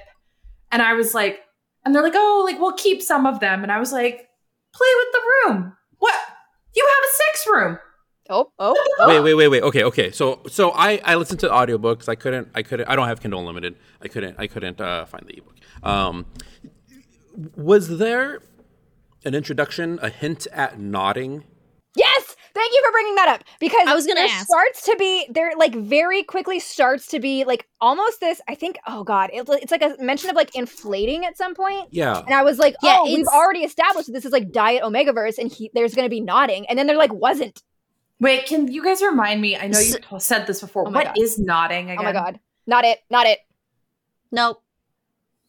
and I was like, and they're like, oh, like we'll keep some of them, and I was like, play with the room. What? You have a sex room. Oh, oh, oh. Wait, wait, wait, wait. Okay, okay. So, so I I listened to audiobooks. I couldn't, I couldn't. I don't have Kindle Unlimited. I couldn't, I couldn't uh, find the ebook. Um, was there an introduction, a hint at knotting? Yes, thank you for bringing that up because I was gonna there ask. starts to be there like very quickly starts to be like almost this. I think oh god, it's, it's like a mention of like inflating at some point. Yeah. And I was like, Yeah, oh, we've already established that this is like Diet Omegaverse, and he, there's going to be knotting, and then there like wasn't. Wait, can you guys remind me? I know you S- said this before. Oh What God. is knotting again? Oh my god, not it, not it, Nope.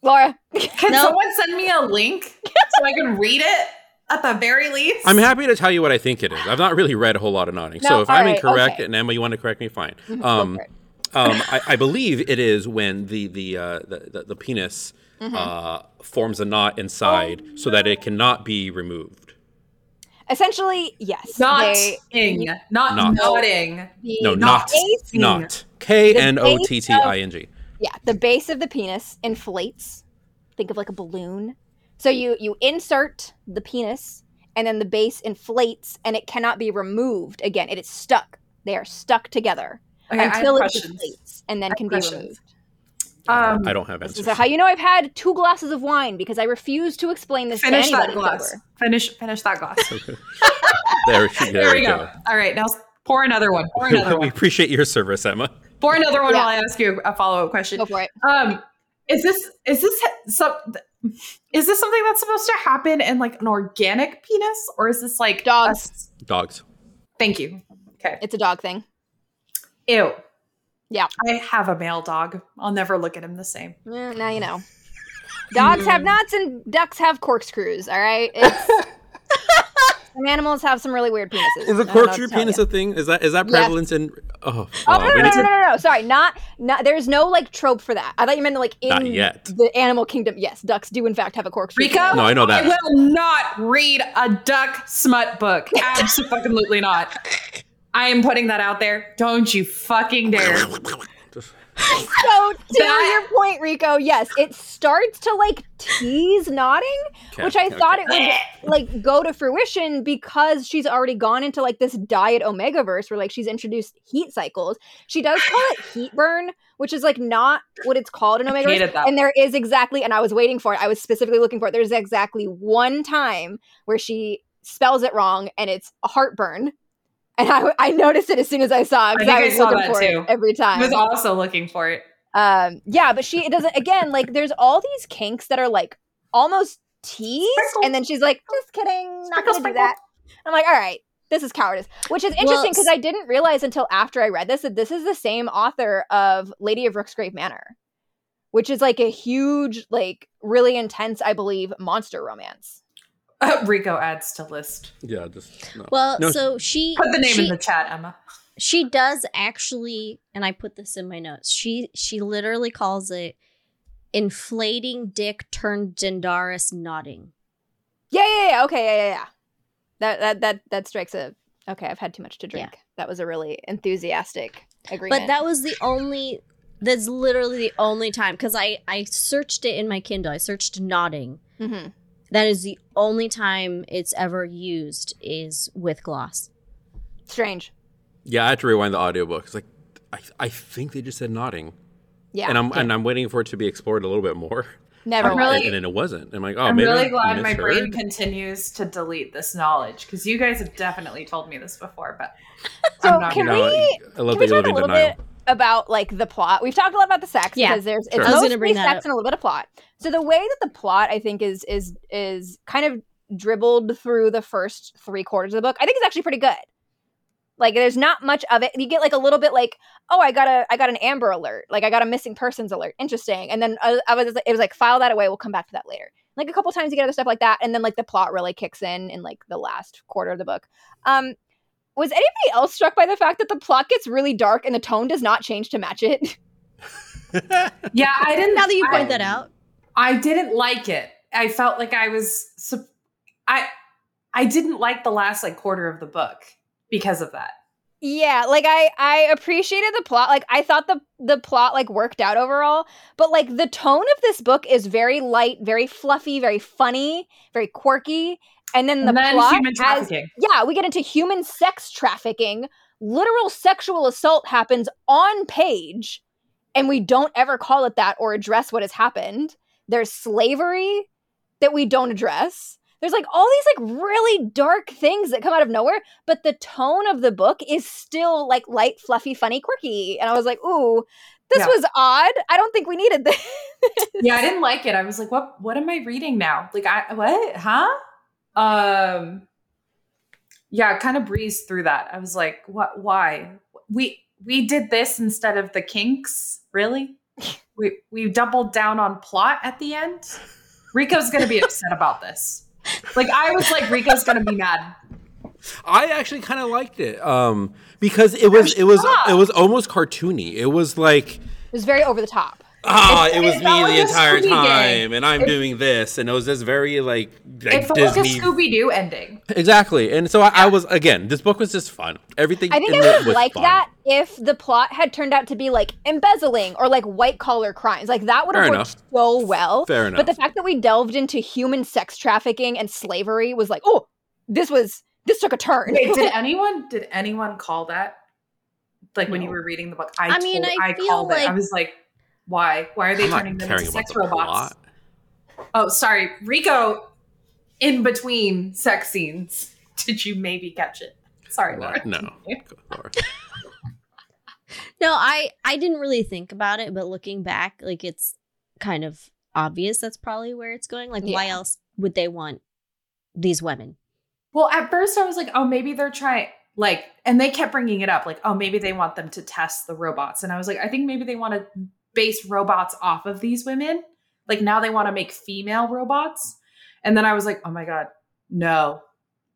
Laura. Can No. someone send me a link so I can read it at the very least? I'm happy to tell you what I think it is. I've not really read a whole lot of knotting. No, so if I'm right, incorrect, okay. and Emma, you want to correct me, fine. Um, um, I, I believe it is when the the uh, the, the, the penis Mm-hmm. uh, forms a knot inside, so that it cannot be removed. Essentially, yes. not they- not Not. nodding. the No, not base- not. K N O T T I N G. Yeah, the base of the penis inflates. Think of like a balloon. So you you insert the penis, and then the base inflates, and it cannot be removed again. It is stuck. They are stuck together Okay, until it questions. deflates, and then I have can be removed. Um, I don't have This answers. is how you know I've had two glasses of wine because I refuse to explain this finish to that glass. sober. Finish finish that glass. there, there, there we go. All right, now pour another one. Pour another we one. appreciate your service, Emma. Pour another one Yeah. while I ask you a follow up question. Go for it. Um, is this is this some is this something that's supposed to happen in like an organic penis, or is this like Dogs. a- Dogs. thank you. Okay. It's a dog thing. Ew. Yeah. I have a male dog. I'll never look at him the same. Now you know. Dogs have mm. knots and ducks have corkscrews. All right. It's, some animals have some really weird penises. Is a know what corkscrew penis a thing? Is that is that Yes. prevalent in? Oh, Oh uh, no, no, no, no, no, no! Sorry, not, not. There's no like trope for that. I thought you meant like in Not yet. the animal kingdom. Yes, ducks do in fact have a corkscrew. Rico, No, I know that. I will not read a duck smut book. Absolutely not. I am putting that out there. Don't you fucking dare. So to That- your point, Rico, yes, it starts to like tease knotting, Okay, which I okay. thought it would like go to fruition because she's already gone into like this diet omega verse where like she's introduced heat cycles. She does call it heat burn, which is like not what it's called in omega verse. And there is exactly, and I was waiting for it. I was specifically looking for it. There's exactly one time where she spells it wrong and it's heartburn. And I, I noticed it as soon as I saw it I I, I was saw looking that for too. it every time I was also looking for it. um yeah but she it doesn't again like there's all these kinks that are like almost teased Sprinkle. and then she's like just kidding not Sprinkle, gonna sprinkle. do that i'm like all right this is cowardice which is interesting because I didn't realize until after i read this that this is the same author of lady of rooksgrave manor which is like a huge like really intense i believe monster romance Uh, Rico adds to list. Yeah, just no. Well, No, so she Put the name she, in the chat, Emma. she does actually, and I put this in my notes. She she literally calls it inflating dick turned Dendaris knotting. yeah yeah yeah okay yeah yeah yeah that that that that strikes a okay i've had too much to drink that was a really enthusiastic agreement But that was the only. That's literally the only time because I I searched it in my Kindle. I searched knotting. Mhm. That is the only time it's ever used is with gloss. strange yeah, I had to rewind the audiobook. It's like I, I think they just said knotting, yeah and I'm and I'm waiting for it to be explored a little bit more. never I'm really- and, and it wasn't. I'm like, oh, I'm maybe really I glad my brain continues to delete this knowledge because you guys have definitely told me this before, but So I'm not can gonna- we I love can we that you talk live a little denial. bit about like the plot? We've talked a lot about the sex Yeah. because there's Sure. it's I mostly bring sex up. and a little bit of plot. So the way that the plot I think is is is kind of dribbled through the first three quarters of the book, I think it's actually pretty good. Like there's not much of it. You get like a little bit like, oh, I got a I got an Amber alert, like I got a missing persons alert. Interesting. And then I, I was it was like file that away. We'll come back to that later. Like a couple times you get other stuff like that, and then like the plot really kicks in in like the last quarter of the book. Um, was anybody else struck by the fact that the plot gets really dark and the tone does not change to match it? yeah, I didn't. Now that you I- point that out, I didn't like it. I felt like I was I I didn't like the last like quarter of the book because of that. Yeah, like I I appreciated the plot. Like I thought the the plot like worked out overall, but like the tone of this book is very light, very fluffy, very funny, very quirky. And then the and then plot trafficking. yeah, we get into human sex trafficking. Literal sexual assault happens on page, and we don't ever call it that or address what has happened. There's slavery that we don't address. There's like all these like really dark things that come out of nowhere, but the tone of the book is still like light, fluffy, funny, quirky. And I was like, ooh, this Yeah. was odd. I don't think we needed this. yeah, I didn't like it. I was like, what what am I reading now? Like I what? Huh? Um yeah, kind of breezed through that. I was like, what why? We we did this instead of the kinks? Really? we we doubled down on plot at the end? Rico's gonna be upset about this. Like I was like, Rico's gonna be mad. I actually kind of liked it um, because it was it was it was almost cartoony. It was like It was very over the top. Ah, It- it was me the entire Scooby Gang. time, and I'm It- doing this, and it was this very like, like It felt Disney. like a Scooby Doo ending. exactly, and so I, I was again. This book was just fun. Everything. I think in I would was like fun. that if the plot had turned out to be like embezzling or like white collar crimes. Like that would have worked enough. so well. Fair enough. But the fact that we delved into human sex trafficking and slavery was like, oh, this was this took a turn. Wait, did anyone did anyone call that? Like when you were reading the book, I, I mean, told- I I, feel called it. I was like, why? Why are they I'm turning them into sex the robots? plot. Oh, sorry, Rico. In between sex scenes, did you maybe catch it? Sorry, Laura. No, Laura. no, I I didn't really think about it, but looking back, like it's kind of obvious that's probably where it's going. Like, why else would they want these women? Well, at first I was like, oh, maybe they're trying like, and they kept bringing it up, like, oh, maybe they want them to test the robots, and I was like, I think maybe they want to base robots off of these women. Like now they want to make female robots, and then I was like, oh my god, no,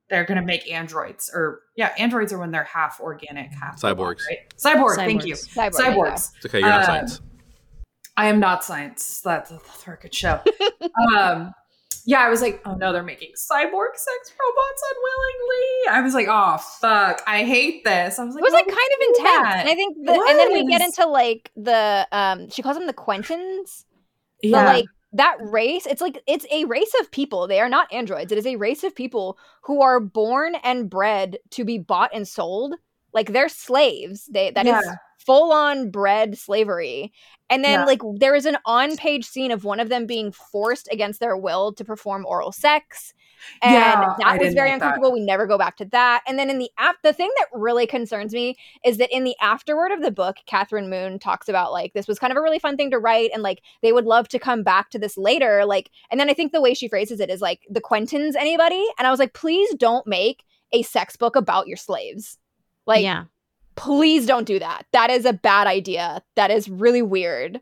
they're gonna make androids, or yeah, androids are when they're half organic, half robot, Cyborgs. right? Cyborg, thank you, Cyborg, there you cyborgs. It's okay. You're not Uh, science. I am not science. That's, that's a good show. um, Yeah, I was like, oh no, they're making cyborg sex robots unwillingly. I was like, oh fuck, I hate this. I was like, it was like kind of intense. that? And I think the, and then we get into like the um she calls them the Quentins. yeah, But like that race, it's like it's a race of people. They are not androids. It is a race of people who are born and bred to be bought and sold. Like they're slaves. They that is Yeah. Full on bred slavery. And then Yeah. like there is an on page scene of one of them being forced against their will to perform oral sex. And Yeah, I that was very like that. uncomfortable. We never go back to that. And then in the app, the thing that really concerns me is that in the afterword of the book, Kathryn Moon talks about like this was kind of a really fun thing to write, and like they would love to come back to this later. Like, and then I think the way she phrases it is like the Quentins, anybody? And I was like, please don't make a sex book about your slaves. Like, yeah. Please don't do that. That is a bad idea. That is really weird.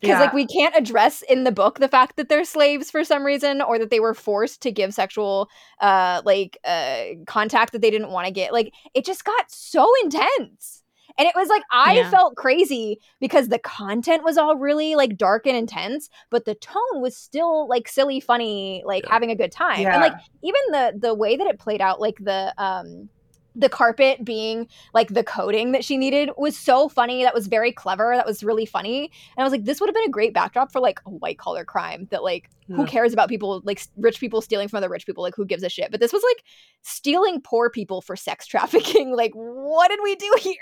Because Yeah. like we can't address in the book the fact that they're slaves for some reason, or that they were forced to give sexual uh like uh contact that they didn't want to get. Like it just got so intense. And it was like I Yeah. felt crazy because the content was all really like dark and intense, but the tone was still like silly, funny, like Yeah. having a good time. And like even the the way that it played out, like the um the carpet being like the coating that she needed was so funny. That was very clever. That was really funny. And I was like, this would have been a great backdrop for like a white collar crime that like who cares about people like rich people stealing from other rich people? Like who gives a shit? But this was like stealing poor people for sex trafficking. Like what did we do here?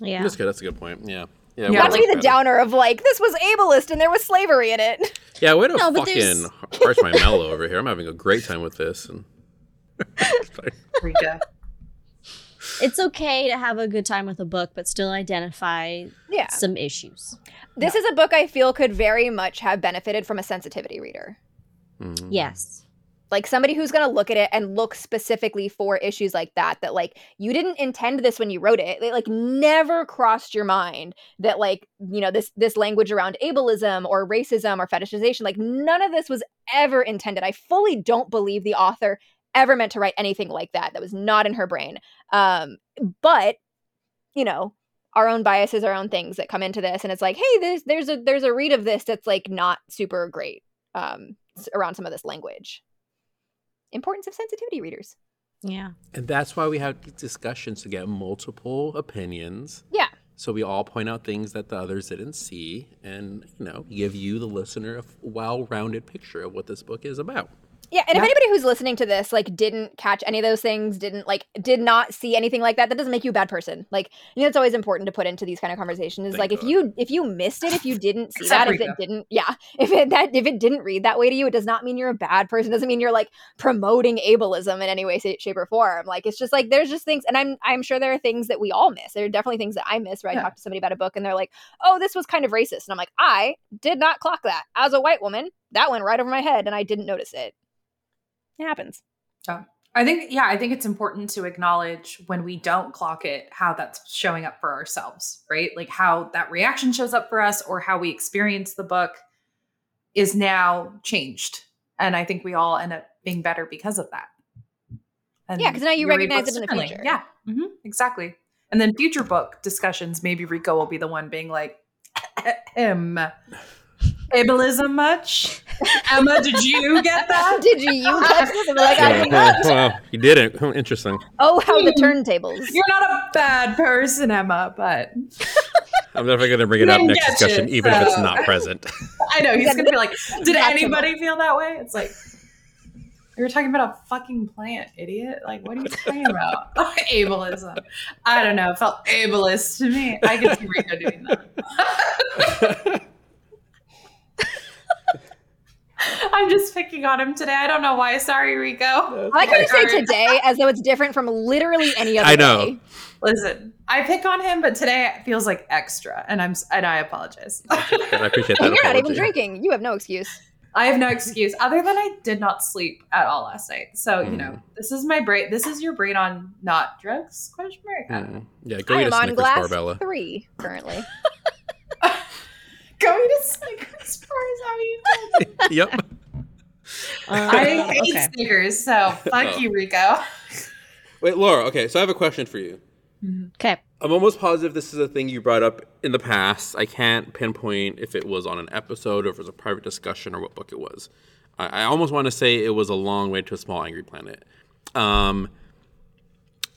Yeah. That's good. That's a good point. Yeah. Yeah. Yeah, way Not to to be the look at it. downer of like this was ableist and there was slavery in it. Yeah, way to No, but fucking there's- harsh my mellow over here. I'm having a great time with this. And Rika. It's okay to have a good time with a book, but still identify Yeah. some issues. This is a book I feel could very much have benefited from a sensitivity reader. Mhm. Yes. like somebody who's going to look at it and look specifically for issues like that that like you didn't intend this when you wrote it it like never crossed your mind that like you know this this language around ableism or racism or fetishization like none of this was ever intended i fully don't believe the author ever meant to write anything like that that was not in her brain um but you know our own biases our own things that come into this and it's like hey there's there's a there's a read of this that's like not super great um around some of this language importance of sensitivity readers. Yeah. And that's why we have discussions to get multiple opinions. Yeah. So we all point out things that the others didn't see and, you know, give you, the listener, a well rounded picture of what this book is about. Yeah, and Yeah. if anybody who's listening to this like didn't catch any of those things, didn't like did not see anything like that, that doesn't make you a bad person. Like, you know, it's always important to put into these kind of conversations. Is Thank like if you if you missed it, if you didn't see that, if it didn't, yeah, if it that if it didn't read that way to you, it does not mean you're a bad person. It doesn't mean you're like promoting ableism in any way, shape, or form. Like it's just like there's just things, and I'm I'm sure there are things that we all miss. There are definitely things that I miss where I talk to somebody about a book and they're like, oh, this was kind of racist, and I'm like, I did not clock that as a white woman. That went right over my head, and I didn't notice it. It happens. I think, yeah, I think it's important to acknowledge when we don't clock it, how that's showing up for ourselves, right? Like how that reaction shows up for us or how we experience the book is now changed. And I think we all end up being better because of that. And Yeah, 'cause now you recognize it in the future. Yeah, mhm, exactly. And then future book discussions, maybe Rico will be the one being like, "Em, ableism much? Emma, did you get that? Did you you catch this? And be like, I Yeah, did not. well, well, you didn't. Hmm, Interesting. Oh, how the turntables. You're not a bad person, Emma, but I'm definitely going to bring it up next discussion, you, even if it's not present. I know he's gonna be like, "Did anybody feel that way?" It's like you were talking about a fucking plant, idiot. Like, what are you talking about? ableism. I don't know. It felt ableist to me. I could see Rico doing that. I'm just picking on him today. I don't know why. Sorry, Rico. I like how you say today as though it's different from literally any other I know. day. Listen, I pick on him, but today it feels like extra, and I'm and I apologize. I appreciate that. And you're not even drinking. You have no excuse. I have no excuse other than I did not sleep at all last night. So you know, this is my brain. This is your brain on not drugs? Question mark. I don't know. Mm. Yeah, go I eat am a on Snickers glass bar, Bella. three currently. Going to Snickers bar is how you did it. yep. I hate okay. Snickers, so fuck Oh. you, Rico. Wait, Laura. Okay, so I have a question for you. Okay. I'm almost positive this is a thing you brought up in the past. I can't pinpoint if it was on an episode or if it was a private discussion or what book it was. I, I almost want to say it was a long way to a small angry planet. Um,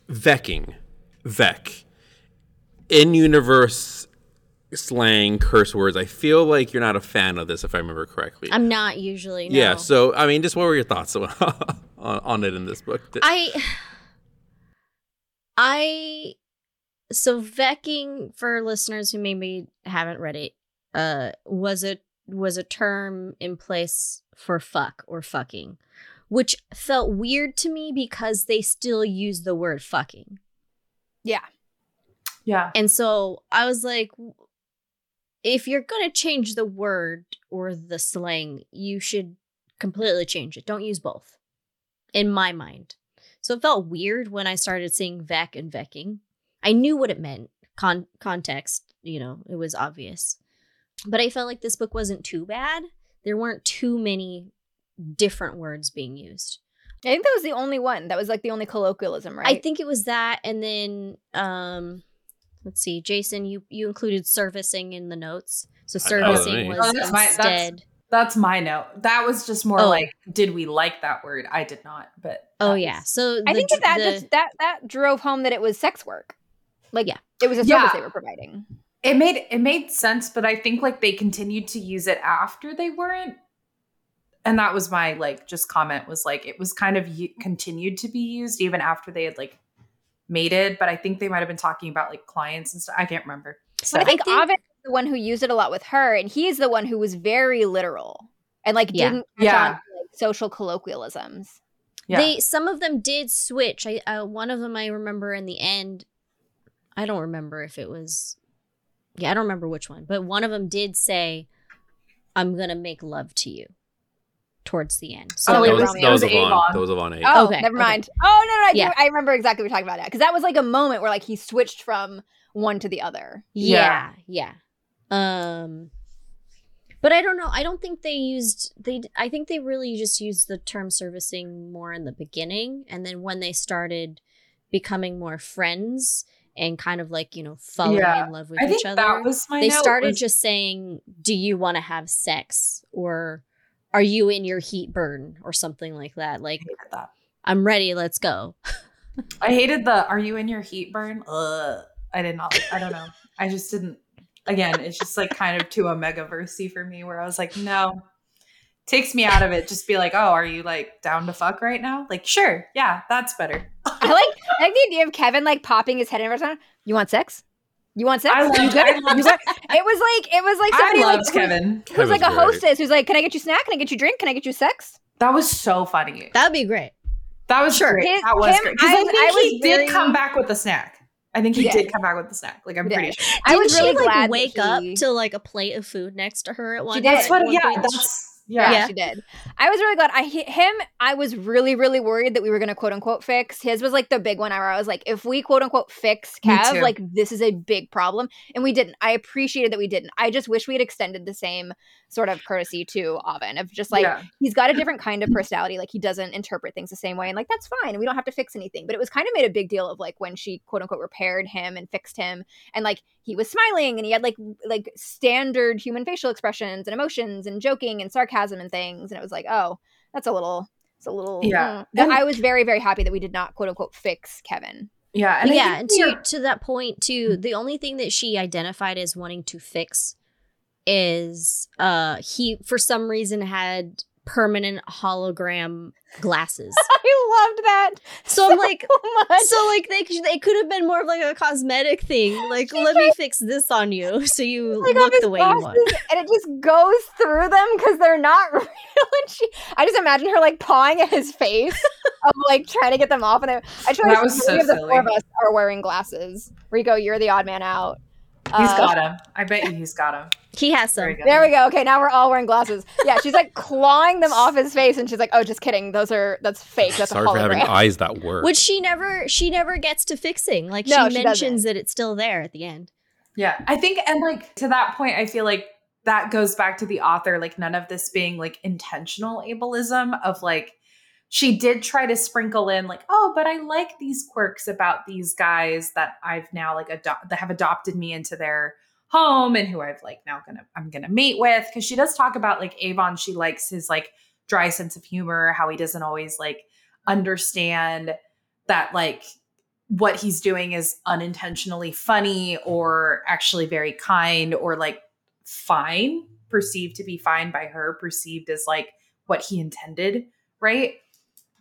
Vecking, Vec, in universe slang curse words. I feel like you're not a fan of this, if I remember correctly. I'm not usually. No. Yeah. So I mean, just what were your thoughts on, on it in this book? I I so vecking for listeners who maybe haven't read it uh was a was a term in place for fuck or fucking which felt weird to me because they still use the word fucking Yeah. Yeah. and so i was like w- if you're going to change the word or the slang you should completely change it don't use both in my mind so it felt weird when i started seeing vec and vecking I knew what it meant. Con- context, you know, it was obvious. But I felt like this book wasn't too bad. There weren't too many different words being used. I think that was the only one. That was like the only colloquialism, right? I think it was that and then um let's see, Jason, you you included servicing in the notes. So servicing was Oh, that's my- that's- instead. That's my note. That was just more Oh. like, did we like that word? I did not, but oh yeah. was- So I the think that that, dr- just, that that drove home that it was sex work. Like Yeah. it was a service Yeah. they were providing. it made it made sense, but I think like they continued to use it after they weren't. And that was my like just comment was like it was kind of u- continued to be used even after they had like mated, but I think they might have been talking about like clients and stuff. I can't remember. So But I think, I think- Ovid is the one who used it a lot with her, and he's the one who was very literal and like Yeah. didn't catch Yeah. on to, like, social colloquialisms. yeah. They some of them did switch. I uh, one of them I remember in the end. I don't remember if it was. Yeah, I don't remember which one, but one of them did say, "I'm gonna make love to you." Towards the end, so Oh, that Silly was, it that was It was Avon. Avon. That was Avon eight. Oh, Okay, never okay. mind. Oh no, no, I, do- Yeah. I remember exactly what you're talking about that because that was like a moment where like he switched from one to the other. yeah, yeah. Um, but I don't know. I don't think they used they. I think they really just used the term servicing more in the beginning, and then when they started becoming more friends and kind of like you know falling Yeah. in love with I each think other, that was my they note started was- just saying, "Do you want to have sex?" or "Are you in your heat burn?" or something like that. Like, that. I'm ready, let's go." I hated the "Are you in your heat burn?" Ugh. I did not. I don't know. I just didn't. Again, it's just like kind of too omega versy for me, where I was like, no, takes me out of it. Just be like, oh, are you like down to fuck right now? Like, sure, yeah, that's better. I like I like the idea of Kevin like popping his head in every time. You want sex? You want sex? I loved- you good? I loved- You good? It was like it was like I somebody like loved who- Kevin. Who's Kevin's like a great. hostess who's like, Can I get you snack? Can I get you drink? Can I get you sex? That was so funny. That'd be great. That was Sure. great. His- that was him, great. Because I- I, think I he did very- come back with the snack. I think he He did did. come back with the snack. Like I'm He pretty did. sure. I was Didn't really she glad like wake she- up to like a plate of food next to her at one? did. point- That's what. Yeah, point? that's Yeah, yeah. she did. I was really glad. I hit him. I was really, really worried that we were going to quote unquote fix. His was like the big one where I was like, if we quote unquote fix Kev, like this is a big problem. And we didn't. I appreciated that we didn't. I just wish we had extended the same sort of courtesy to Oven of just like, yeah. he's got a different kind of personality. Like he doesn't interpret things the same way. And like, that's fine. And we don't have to fix anything. But it was kind of made a big deal of like when she quote unquote repaired him and fixed him. And like he was smiling and he had like like standard human facial expressions and emotions and joking and sarcasm and things. And it was like, oh, that's a little, it's a little, Yeah. mm. I was very, very happy that we did not quote unquote fix Kevin. Yeah, and yeah, and to to that point too, the only thing that she identified as wanting to fix is uh he for some reason had permanent hologram glasses. I loved that So I'm like so much. so like they they could have been more of like a cosmetic thing. Like let me fix this on you so you Take off look the way you want. and it just goes through them because they're not real. And she, I just imagine her like pawing at his face, of like trying to get them off. And I, I try That to was three so of the silly. four of us are wearing glasses. Rico, you're the odd man out. He's Uh, got him. I bet you he's got him. He has some. Very good. There we go. Okay, now we're all wearing glasses. Yeah, she's like clawing them off his face, and she's like, "Oh, just kidding. Those are that's fake. That's Sorry a for having eyes that work. Which she never she never gets to fixing. Like No, she she mentions that it's still there at the end. Yeah, I think, and like to that point, I feel like that goes back to the author, like none of this being like intentional ableism of like, she did try to sprinkle in like, oh, but I like these quirks about these guys that I've now like adopt that have adopted me into their home and who I've like now gonna I'm gonna mate with because she does talk about like Avon. She likes his like dry sense of humor, how he doesn't always like understand that like what he's doing is unintentionally funny or actually very kind or like fine, perceived to be fine by her, perceived as like what he intended, right?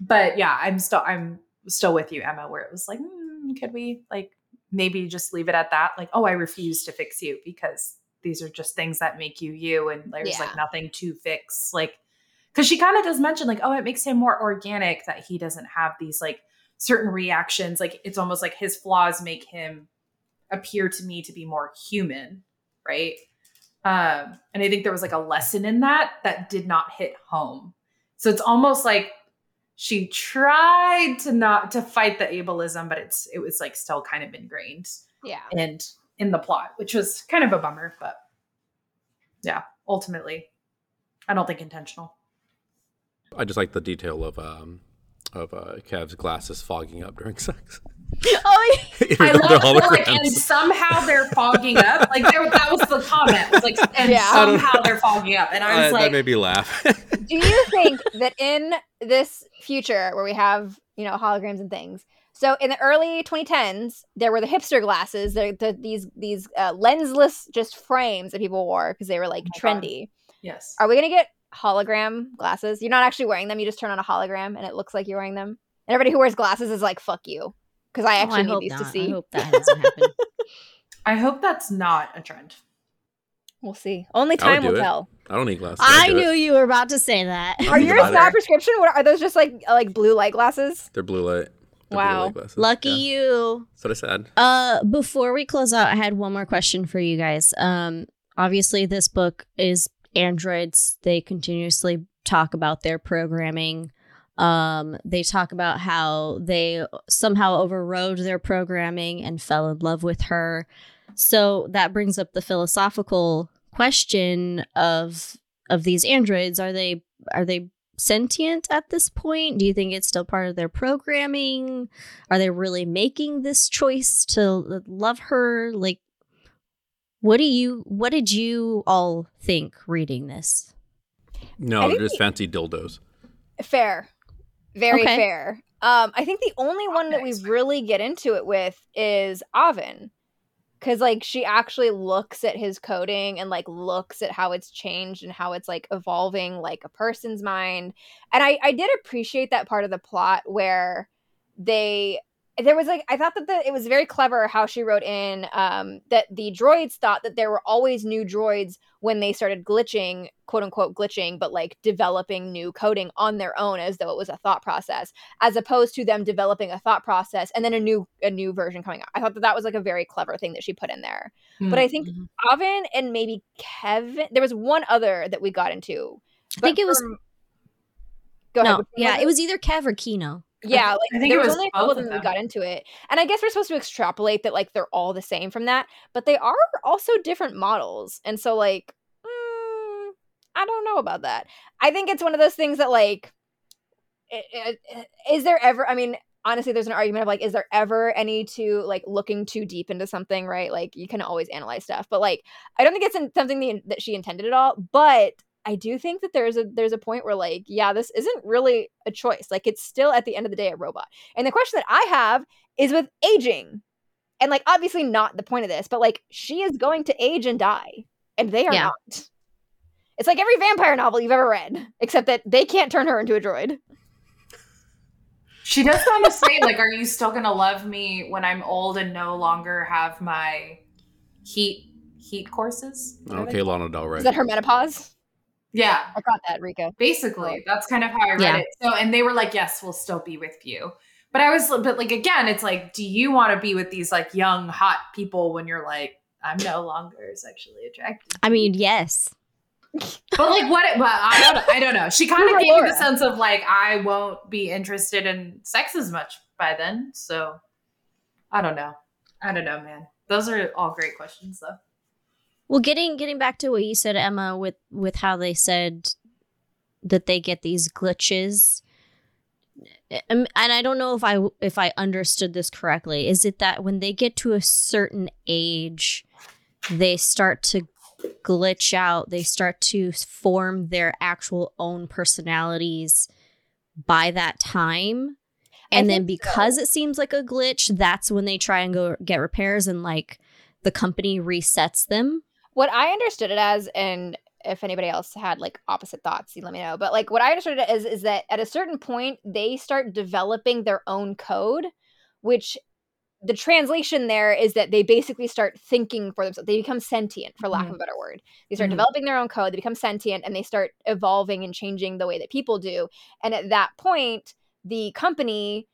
But yeah, I'm still I'm still with you, Emma, where it was like, mm, could we like maybe just leave it at that? Like, oh, I refuse to fix you because these are just things that make you you, and there's Yeah. like nothing to fix. Like, because she kind of does mention like, oh, it makes him more organic that he doesn't have these like certain reactions. Like, it's almost like his flaws make him appear to me to be more human, right? Um, and I think there was like a lesson in that that did not hit home. So it's almost like she tried to not to fight the ableism, but it's it was like still kind of ingrained Yeah. and in the plot, which was kind of a bummer, but yeah, ultimately, I don't think intentional. I just like the detail of um of uh, Kev's glasses fogging up during sex. Oh, Even I though they're love that, like, and somehow they're fogging up. Like there, that was the comment. Was like, and Yeah. Somehow they're fogging up, and I was Uh, like, that made me laugh. Do you think that in this future where we have, you know, holograms and things, so in the early 2010s, there were the hipster glasses, the, the, these these uh, lensless just frames that people wore because they were like Oh my God. trendy. yes, Are we gonna get hologram glasses? You're not actually wearing them. You just turn on a hologram and it looks like you're wearing them. And everybody who wears glasses is like, "Fuck you," because I Oh, actually I need these not. to I see. hope that doesn't happen. I hope that's not a trend. We'll see. Only time will it. tell. I don't need glasses. I do it. knew you were about to say that. Are yours not prescription? What are those? Just like like blue light glasses? They're blue light. They're blue Wow. light. Lucky Yeah. you. That's what I said. Uh, before we close out, I had one more question for you guys. Um, obviously, this book is androids. They continuously talk about their programming. Um, they talk about how they somehow overrode their programming and fell in love with her. So that brings up the philosophical question of of these androids. Are they are they sentient at this point? Do you think it's still part of their programming? Are they really making this choice to love her? Like, what do you, what did you all think reading this? No, they're just fancy dildos. Fair. Very Okay. fair. Um, I think the only one that we really get into it with is Avin. Cause like she actually looks at his coding and like looks at how it's changed and how it's like evolving like a person's mind. And I, I did appreciate that part of the plot where they there was like I thought that the, it was very clever how she wrote in um, that the droids thought that there were always new droids when they started glitching, quote unquote glitching, but like developing new coding on their own as though it was a thought process, as opposed to them developing a thought process and then a new a new version coming out. I thought that that was like a very clever thing that she put in there. But I think Mhm. Oven and maybe Kevin. There was one other that we got into. I think it was, Go no, one yeah, was it was either Kev or Kino. Yeah, like I think there it was, was only a couple of them that got into it, and I guess we're supposed to extrapolate that like they're all the same from that, but they are also different models, and so like, mm, I don't know about that. I think it's one of those things that like, i- i- i- is there ever? I mean, honestly, there's an argument of like, is there ever any to like looking too deep into something, right? Like you can always analyze stuff, but like, I don't think it's in, something that she intended at all, but. I do think that there's a there's a point where like yeah this isn't really a choice like it's still at the end of the day a robot and the question that I have is with aging and like obviously not the point of this but like she is going to age and die and they are Yeah. not it's like every vampire novel you've ever read except that they can't turn her into a droid She does kind of say, like, are you still gonna love me when I'm old and no longer have my heat heat courses? What are they Okay. Lana Del Rey. is that her menopause Yeah, I got that Rika basically. That's kind of how I read Yeah. it. So and they were like, Yes, we'll still be with you. But I was but like again, it's like, do you want to be with these like young, hot people when you're like, I'm no longer sexually attracted? I mean, yes. But like what but I don't I don't know. She kind of gave me the sense of like I won't be interested in sex as much by then. So I don't know. I don't know, man. Those are all great questions though. Well, getting getting back to what you said, Emma, with with how they said that they get these glitches, um, and I don't know if I if I understood this correctly. Is it that when they get to a certain age, they start to glitch out, they start to form their actual own personalities by that time. And then think so. because it seems like a glitch, that's when they try and go get repairs and like the company resets them. What I understood it as, and if anybody else had like opposite thoughts, you let me know. But like what I understood it as is that at a certain point they start developing their own code, which the translation there is that they basically start thinking for themselves. They become sentient, for lack of a better word. They start Mhm. developing their own code, they become sentient, and they start evolving and changing the way that people do. And at that point, the company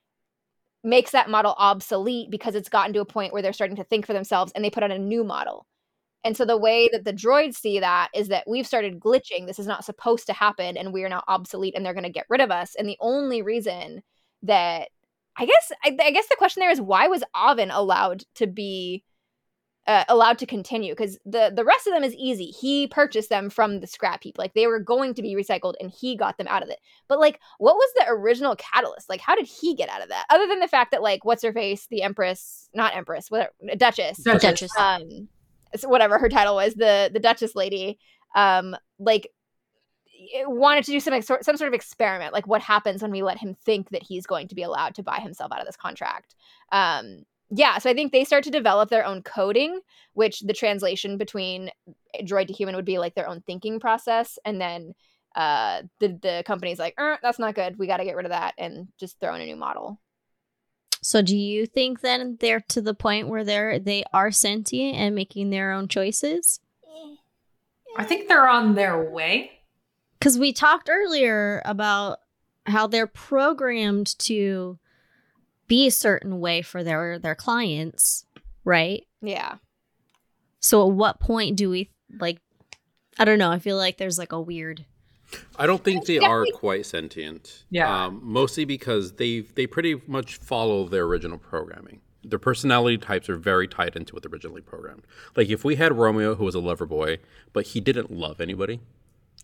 makes that model obsolete because it's gotten to a point where they're starting to think for themselves and they put out a new model. And so the way that the droids see that is that we've started glitching. This is not supposed to happen and we are now obsolete and they're going to get rid of us. And the only reason that I guess I, I guess the question there is why was Avin allowed to be uh, allowed to continue because the the rest of them is easy. He purchased them from the scrap heap. Like they were going to be recycled and he got them out of it. But like what was the original catalyst? Like how did he get out of that? Other than the fact that like what's her face, the empress, not empress, whatever, duchess, Duchess. Duchess. um s- whatever her title was the the duchess lady um like wanted to do some sort some sort of experiment like what happens when we let him think that he's going to be allowed to buy himself out of this contract. Um yeah so i think they start to develop their own coding which the translation between droid to human would be like their own thinking process and then uh the the company's like er, that's not good. We got to get rid of that and just throw in a new model So do you think then they're to the point where they're they are sentient and making their own choices? I think they're on their way. Because we talked earlier about how they're programmed to be a certain way for their their clients, right? yeah So at what point do we like? I don't know. I feel like there's like a weird. I don't think they are quite sentient. Yeah. Um, mostly because they they pretty much follow their original programming. Their personality types are very tied into what they originally programmed. Like if we had Romeo who was a lover boy, but he didn't love anybody,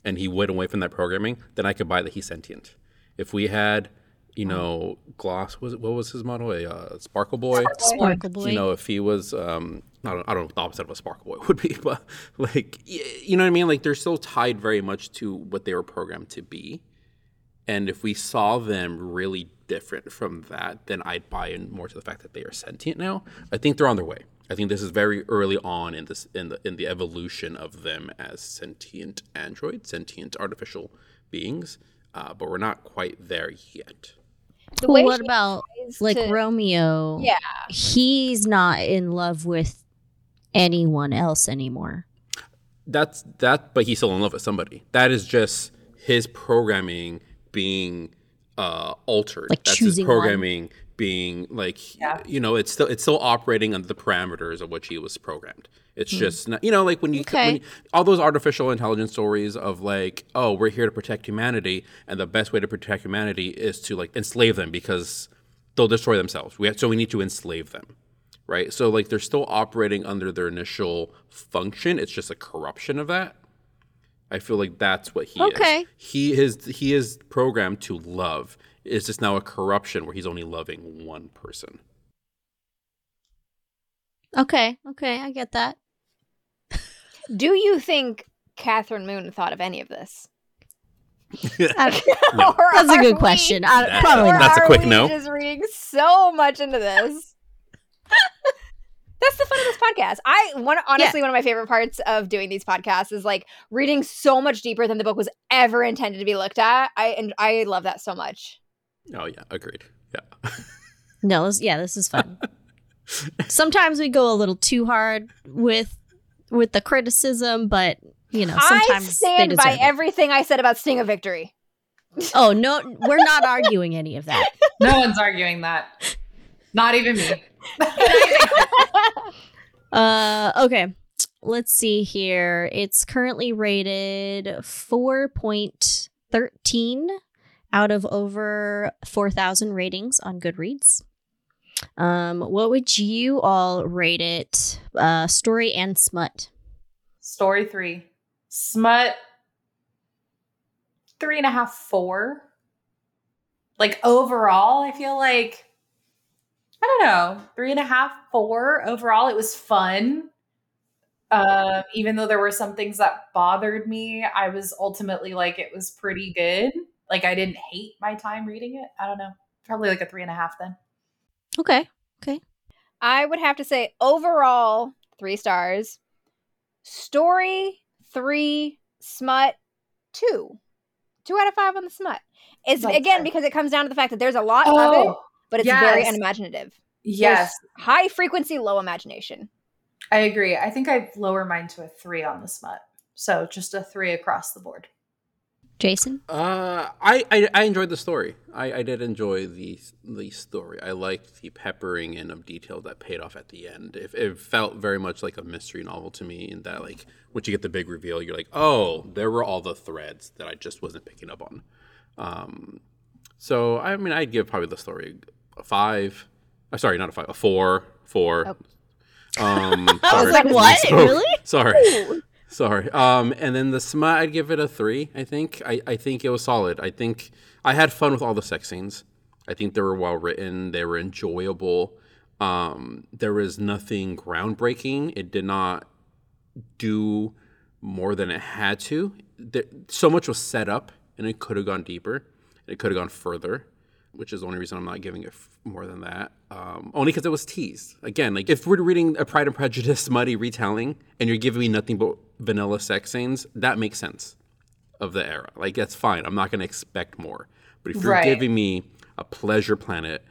and he went away from that programming, then I could buy that he's sentient. If we had, you know, Gloss was what was his model? A uh, Sparkle Boy. Sparkle boy. You know, if he was, um, I don't, I don't know what the opposite of a sparkle boy would be, but like, you know what I mean? Like, they're still tied very much to what they were programmed to be. And if we saw them really different from that, then I'd buy in more to the fact that they are sentient now. I think they're on their way. I think this is very early on in this in the in the evolution of them as sentient androids, sentient artificial beings. Uh, but we're not quite there yet. The Well, way what about like to- Romeo? yeah he's not in love with anyone else anymore. that's that but he's still in love with somebody that is just his programming being uh altered Like that's choosing his one. Being like Yeah. you know it's still it's still operating under the parameters of which he was programmed it's hmm. just not you know like when you, Okay. when you all those artificial intelligence stories of like oh we're here to protect humanity and the best way to protect humanity is to like enslave them because they'll destroy themselves we have, so we need to enslave them right? So like they're still operating under their initial function. It's just a corruption of that. I feel like that's what he Okay. is. He is he is programmed to love. It's just now a corruption where he's only loving one person. Okay, okay, I get that. do you think Kathryn Moon thought of any of this No. That's a good we- question. I, uh, That- probably not. That's a quick no. Just reading so much into this. That's the fun of this podcast. I one honestly one of my favorite parts of doing these podcasts is like reading so much deeper than the book was ever intended to be looked at. I and I love that so much. Oh yeah, agreed. Yeah. No, this, yeah, this is fun. sometimes we go a little too hard with with the criticism, but you know, I sometimes they stand by it. everything I said about Sting of Victory. Oh no, we're not arguing any of that. No one's arguing that. Not even me. Uh, okay. Let's see here. It's currently rated 4.13 out of over 4,000 ratings on Goodreads. Um, what would you all rate it? Uh, story and smut. Story three. Smut. Three and a half, four. Like overall, I feel like I don't know, three and a half, four. Overall, it was fun. Um, even though there were some things that bothered me, I was ultimately like, it was pretty good. Like, I didn't hate my time reading it. I don't know. Probably like a three and a half then. Okay. Okay. I would have to say overall three stars. Story three, smut two, two out of five on the smut. It's That's again fair. because it comes down to the fact that there's a lot of it, Oh, but it's very unimaginative. yes. There's high frequency, low imagination. I agree. I think I'd lower mine to a three on the smut. So just a three across the board. Jason? Uh, I, I I enjoyed the story. I, I did enjoy the the story. I liked the peppering in of detail that paid off at the end. It, it felt very much like a mystery novel to me. In that, like, once you get the big reveal, you're like, oh, there were all the threads that I just wasn't picking up on. Um, so I mean, I'd give probably the story a five. Uh, sorry, not a five, a four, four. Oh. Um, I was like, what? So- Really? Sorry. Sorry. Um, and then the smut, I'd give it a three. I think. I, I think it was solid. I think I had fun with all the sex scenes. I think they were well written. They were enjoyable. Um, there was nothing groundbreaking. It did not do more than it had to. There, so much was set up, and it could have gone deeper. It could have gone further, which is the only reason I'm not giving it f- more than that. Um, only because it was teased. Again, like if we're reading a Pride and Prejudice smutty retelling, and you're giving me nothing but vanilla sex scenes, that makes sense of the era. Like that's fine. I'm not going to expect more. But if you're Right. giving me a pleasure planet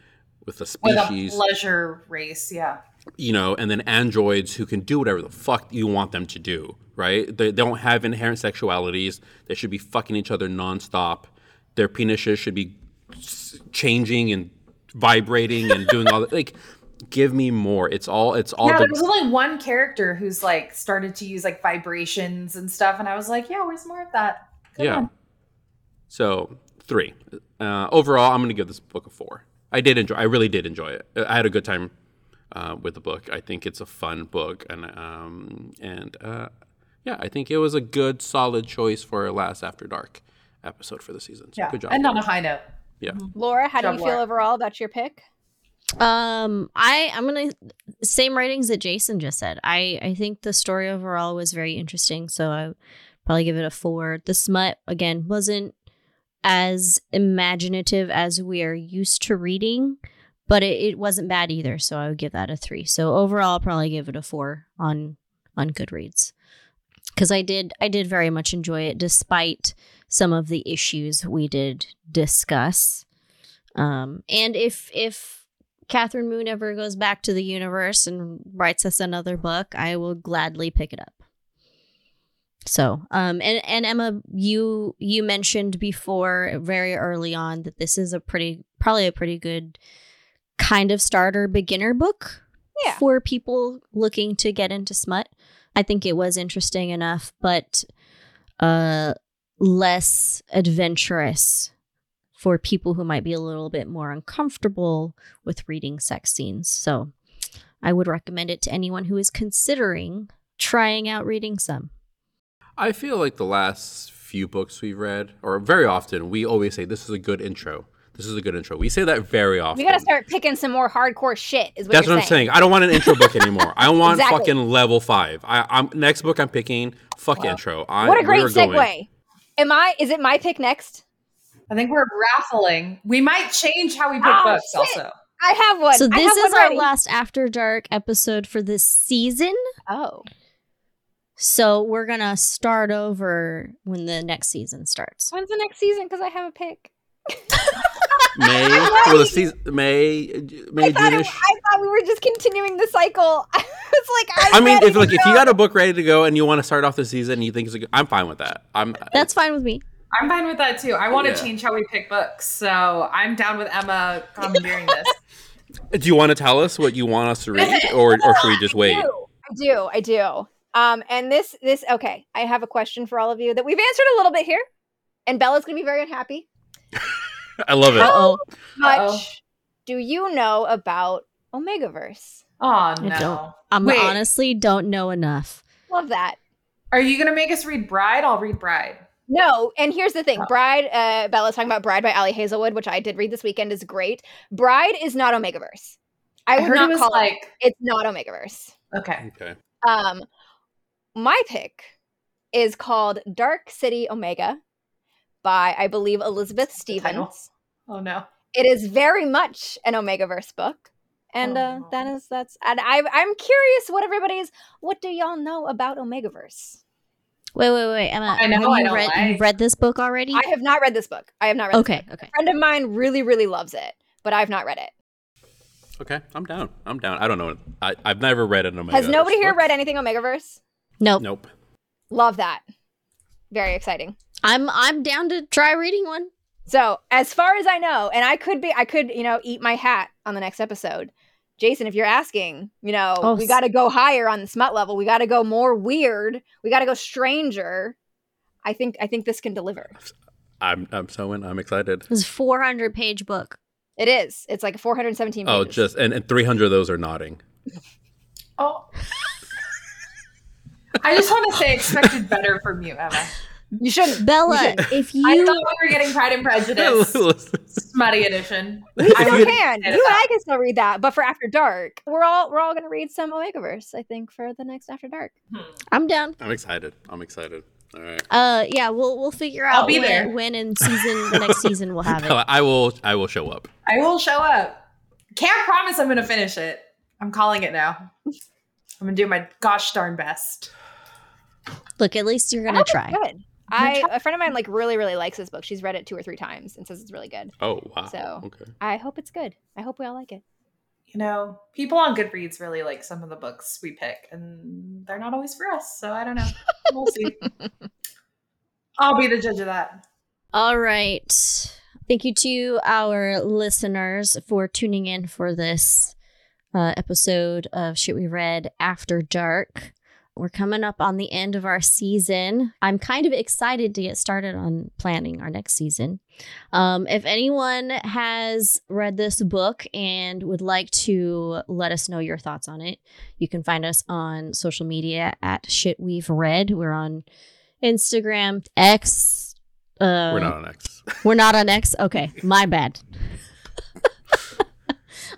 with a With a species, pleasure race, yeah. you know, and then androids who can do whatever the fuck you want them to do, right? They, they don't have inherent sexualities. They should be fucking each other nonstop. Their penises should be changing and vibrating and doing all that. Like, give me more. It's all. It's all. yeah, the, there was only one character who's like started to use like vibrations and stuff, and I was like, yeah, where's more of that? Come yeah. on. So three. Uh, overall, I'm going to give this book a four. I did enjoy. I really did enjoy it. I had a good time uh, with the book. I think it's a fun book, and um, and uh, yeah, I think it was a good, solid choice for a last After Dark episode for the season. So Yeah, good job. and on a high note. yeah. Laura, how do Job, you feel Laura. overall about your pick? Um, I I'm gonna same ratings that Jason just said. I I think the story overall was very interesting, so I probably give it a four. The smut again wasn't as imaginative as we are used to reading, but it, it wasn't bad either. So I would give that a three. So overall, I'll probably give it a four on on Goodreads because I did I did very much enjoy it despite some of the issues we did discuss. Um, and if if Kathryn Moon ever goes back to the universe and writes us another book, I will gladly pick it up. So, um, and and Emma, you you mentioned before very early on that this is a pretty probably a pretty good kind of starter beginner book Yeah. for people looking to get into smut. I think it was interesting enough, but uh, less adventurous for people who might be a little bit more uncomfortable with reading sex scenes. So I would recommend it to anyone who is considering trying out reading some. I feel like the last few books we've read, or very often, we always say this is a good intro. This is a good intro. We say that very often. We got to start picking some more hardcore shit. Is what That's you're what I'm saying. I don't want an intro book anymore. I want Exactly. fucking level five. I, I'm next book I'm picking. Fuck intro. I, What a great we're segue. going- Am I? Is it my pick next? I think we're raffling. We might change how we pick Oh, books shit. also. I have one. So this is our last After Dark episode for this season. Oh, So we're gonna start over when the next season starts. when's the next season? Because I have a pick. May well the season May May I thought, it, I thought we were just continuing the cycle. I was like, I'm I mean, if to like if you got a book ready to go and you want to start off the season, and you think it's a good, I'm fine with that. I'm That's fine with me. I'm fine with that too. I want to Yeah. change how we pick books, so I'm down with Emma commandeering this. Do you want to tell us what you want us to read, or or should we just wait? I do. I do. I do. Um, and this, this, okay. I have a question for all of you that we've answered a little bit here, and Bella's gonna be very unhappy. I love it. Uh oh. Much Uh-oh. do you know about Omegaverse? Oh don't. no! I'm Wait. honestly don't know enough. Love that. Are you gonna make us read Bride? I'll read Bride. No, and here's the thing. Oh. Bride, uh, Bella's talking about Bride by Ali Hazelwood, which I did read this weekend, is great. Bride is not Omegaverse. I I would heard not it was call it. like It's not Omegaverse. okay. Okay. Um, my pick is called Dark City Omega by, I believe, Elizabeth title. Stevens. Oh no. It is very much an Omegaverse book. And uh, Oh. that is that's and I I'm curious what everybody's what do y'all know about Omegaverse? Wait, wait, wait, Emma. I know, have I you don't read, like. you've read this book already? I have not read this book. I have not read it. okay, this book. okay. A friend of mine really, really loves it, but I've not read it. Okay, I'm down. I'm down. I don't know. I, I've never read an Omega. Has nobody here book. read anything Omegaverse? Nope. Nope. Love that. Very exciting. I'm I'm down to try reading one. So, as far as I know, and I could be, I could, you know, eat my hat on the next episode. Jason, if you're asking, you know, Oh, we got to go higher on the smut level. We got to go more weird. We got to go stranger. I think, I think this can deliver. I'm I'm so in. I'm excited. This is a 400 page book. It is. It's like 417 pages. Oh, just and, and 300 of those are knotting. Oh. I just want to say expected better from you, Emma. You shouldn't. Bella, if You should- if I you thought we were getting Pride and Prejudice, smutty edition. We still you- can. You and I can still read that, but for After Dark, we're all we're all gonna read some Omegaverse. I think for the next After Dark. I'm down. I'm excited. I'm excited. All right. Uh yeah, we'll we'll figure out I'll out be when, there. when in season the next season we'll have it. I will. I will show up. I will show up. Can't promise I'm going to finish it. I'm calling it now. I'm going to do my gosh darn best. Look, at least you're gonna hope it's try. Good. I a friend of mine like really really likes this book. She's read it two or three times and says it's really good. Oh wow. So- okay. I hope it's good. I hope we all like it. You know, people on Goodreads really like some of the books we pick, and they're not always for us. So I don't know. We'll see. I'll be the judge of that. All right. Thank you to our listeners for tuning in for this uh, episode of Shit We Read After Dark. We're coming up on the end of our season. I'm kind of excited to get started on planning our next season. Um, if anyone has read this book and would like to let us know your thoughts on it, you can find us on social media at Shit We've Read. We're on Instagram, X. Uh, We're not on X. we're not on X? Okay, my bad.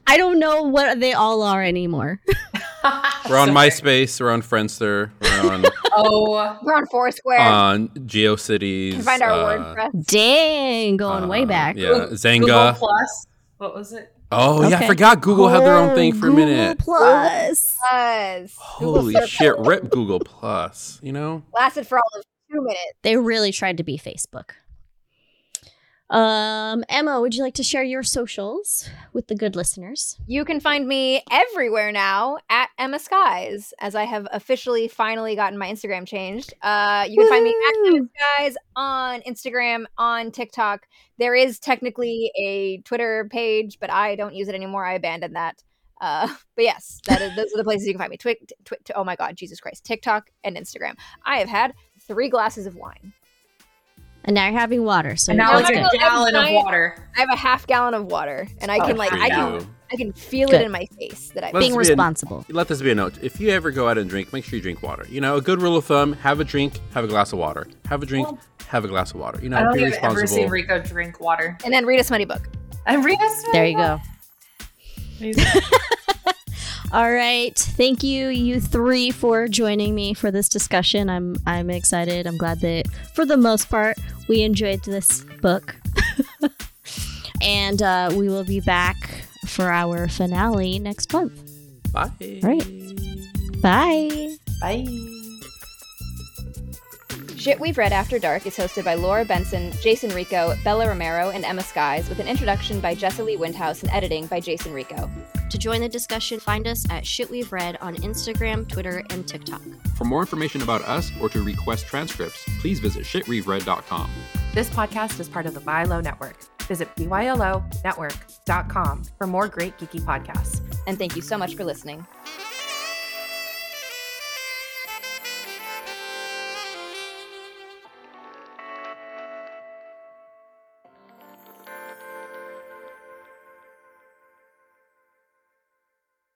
I don't know what they all are anymore. We're on MySpace. We're on Friendster. We're on Oh, We're on Foursquare. on GeoCities. can find our uh, WordPress. Dang, going uh, way back. Yeah, Google Xanga. Plus. What was it? Oh yeah, I forgot Google had their own thing for a minute. Plus. Plus. Holy Circle shit! Rip Google Plus. You know. Lasted for all of two minutes. They really tried to be Facebook. Um, Emma, would you like to share your socials with the good listeners? You can find me everywhere now at Emma Skies, as I have officially finally gotten my Instagram changed. Uh, you can find me at Emma Skies on Instagram, on TikTok. There is technically a Twitter page, but I don't use it anymore. I abandoned that. Uh, but yes, that is, those are the places you can find me. Twi- twi- oh my God, Jesus Christ! TikTok and Instagram. I have had three glasses of wine. And now you're having water, so And now you're like a gallon of water. I have a half gallon of water, and I Oh, can like I can you. I can feel Good. it in my face that I. Let's being be an- responsible. Let this be a note. If you ever go out and drink, make sure you drink water. You know, a good rule of thumb: have a drink, have a glass of water. Have a drink, Well, have a glass of water. You I know, don't be think I've ever responsible. seen Rico drink water. and then read a smutty book. And Rita There you go. All right. Thank you, you three, for joining me for this discussion. I'm I'm excited. I'm glad that for the most part we enjoyed this book. and uh, we will be back for our finale next month. Bye. Right. Bye. Bye. Shit We've Read After Dark is hosted by Laura Benson, Jason Rico, Bella Romero, and Emma Skies, with an introduction by Jessilee Windhaus and editing by Jason Rico. To join the discussion, find us at Shit We've Read on Instagram, Twitter, and TikTok. For more information about us or to request transcripts, please visit shitwe'veread.com. This podcast is part of the Bylo Network. Visit bylonetwork.com for more great geeky podcasts. And thank you so much for listening.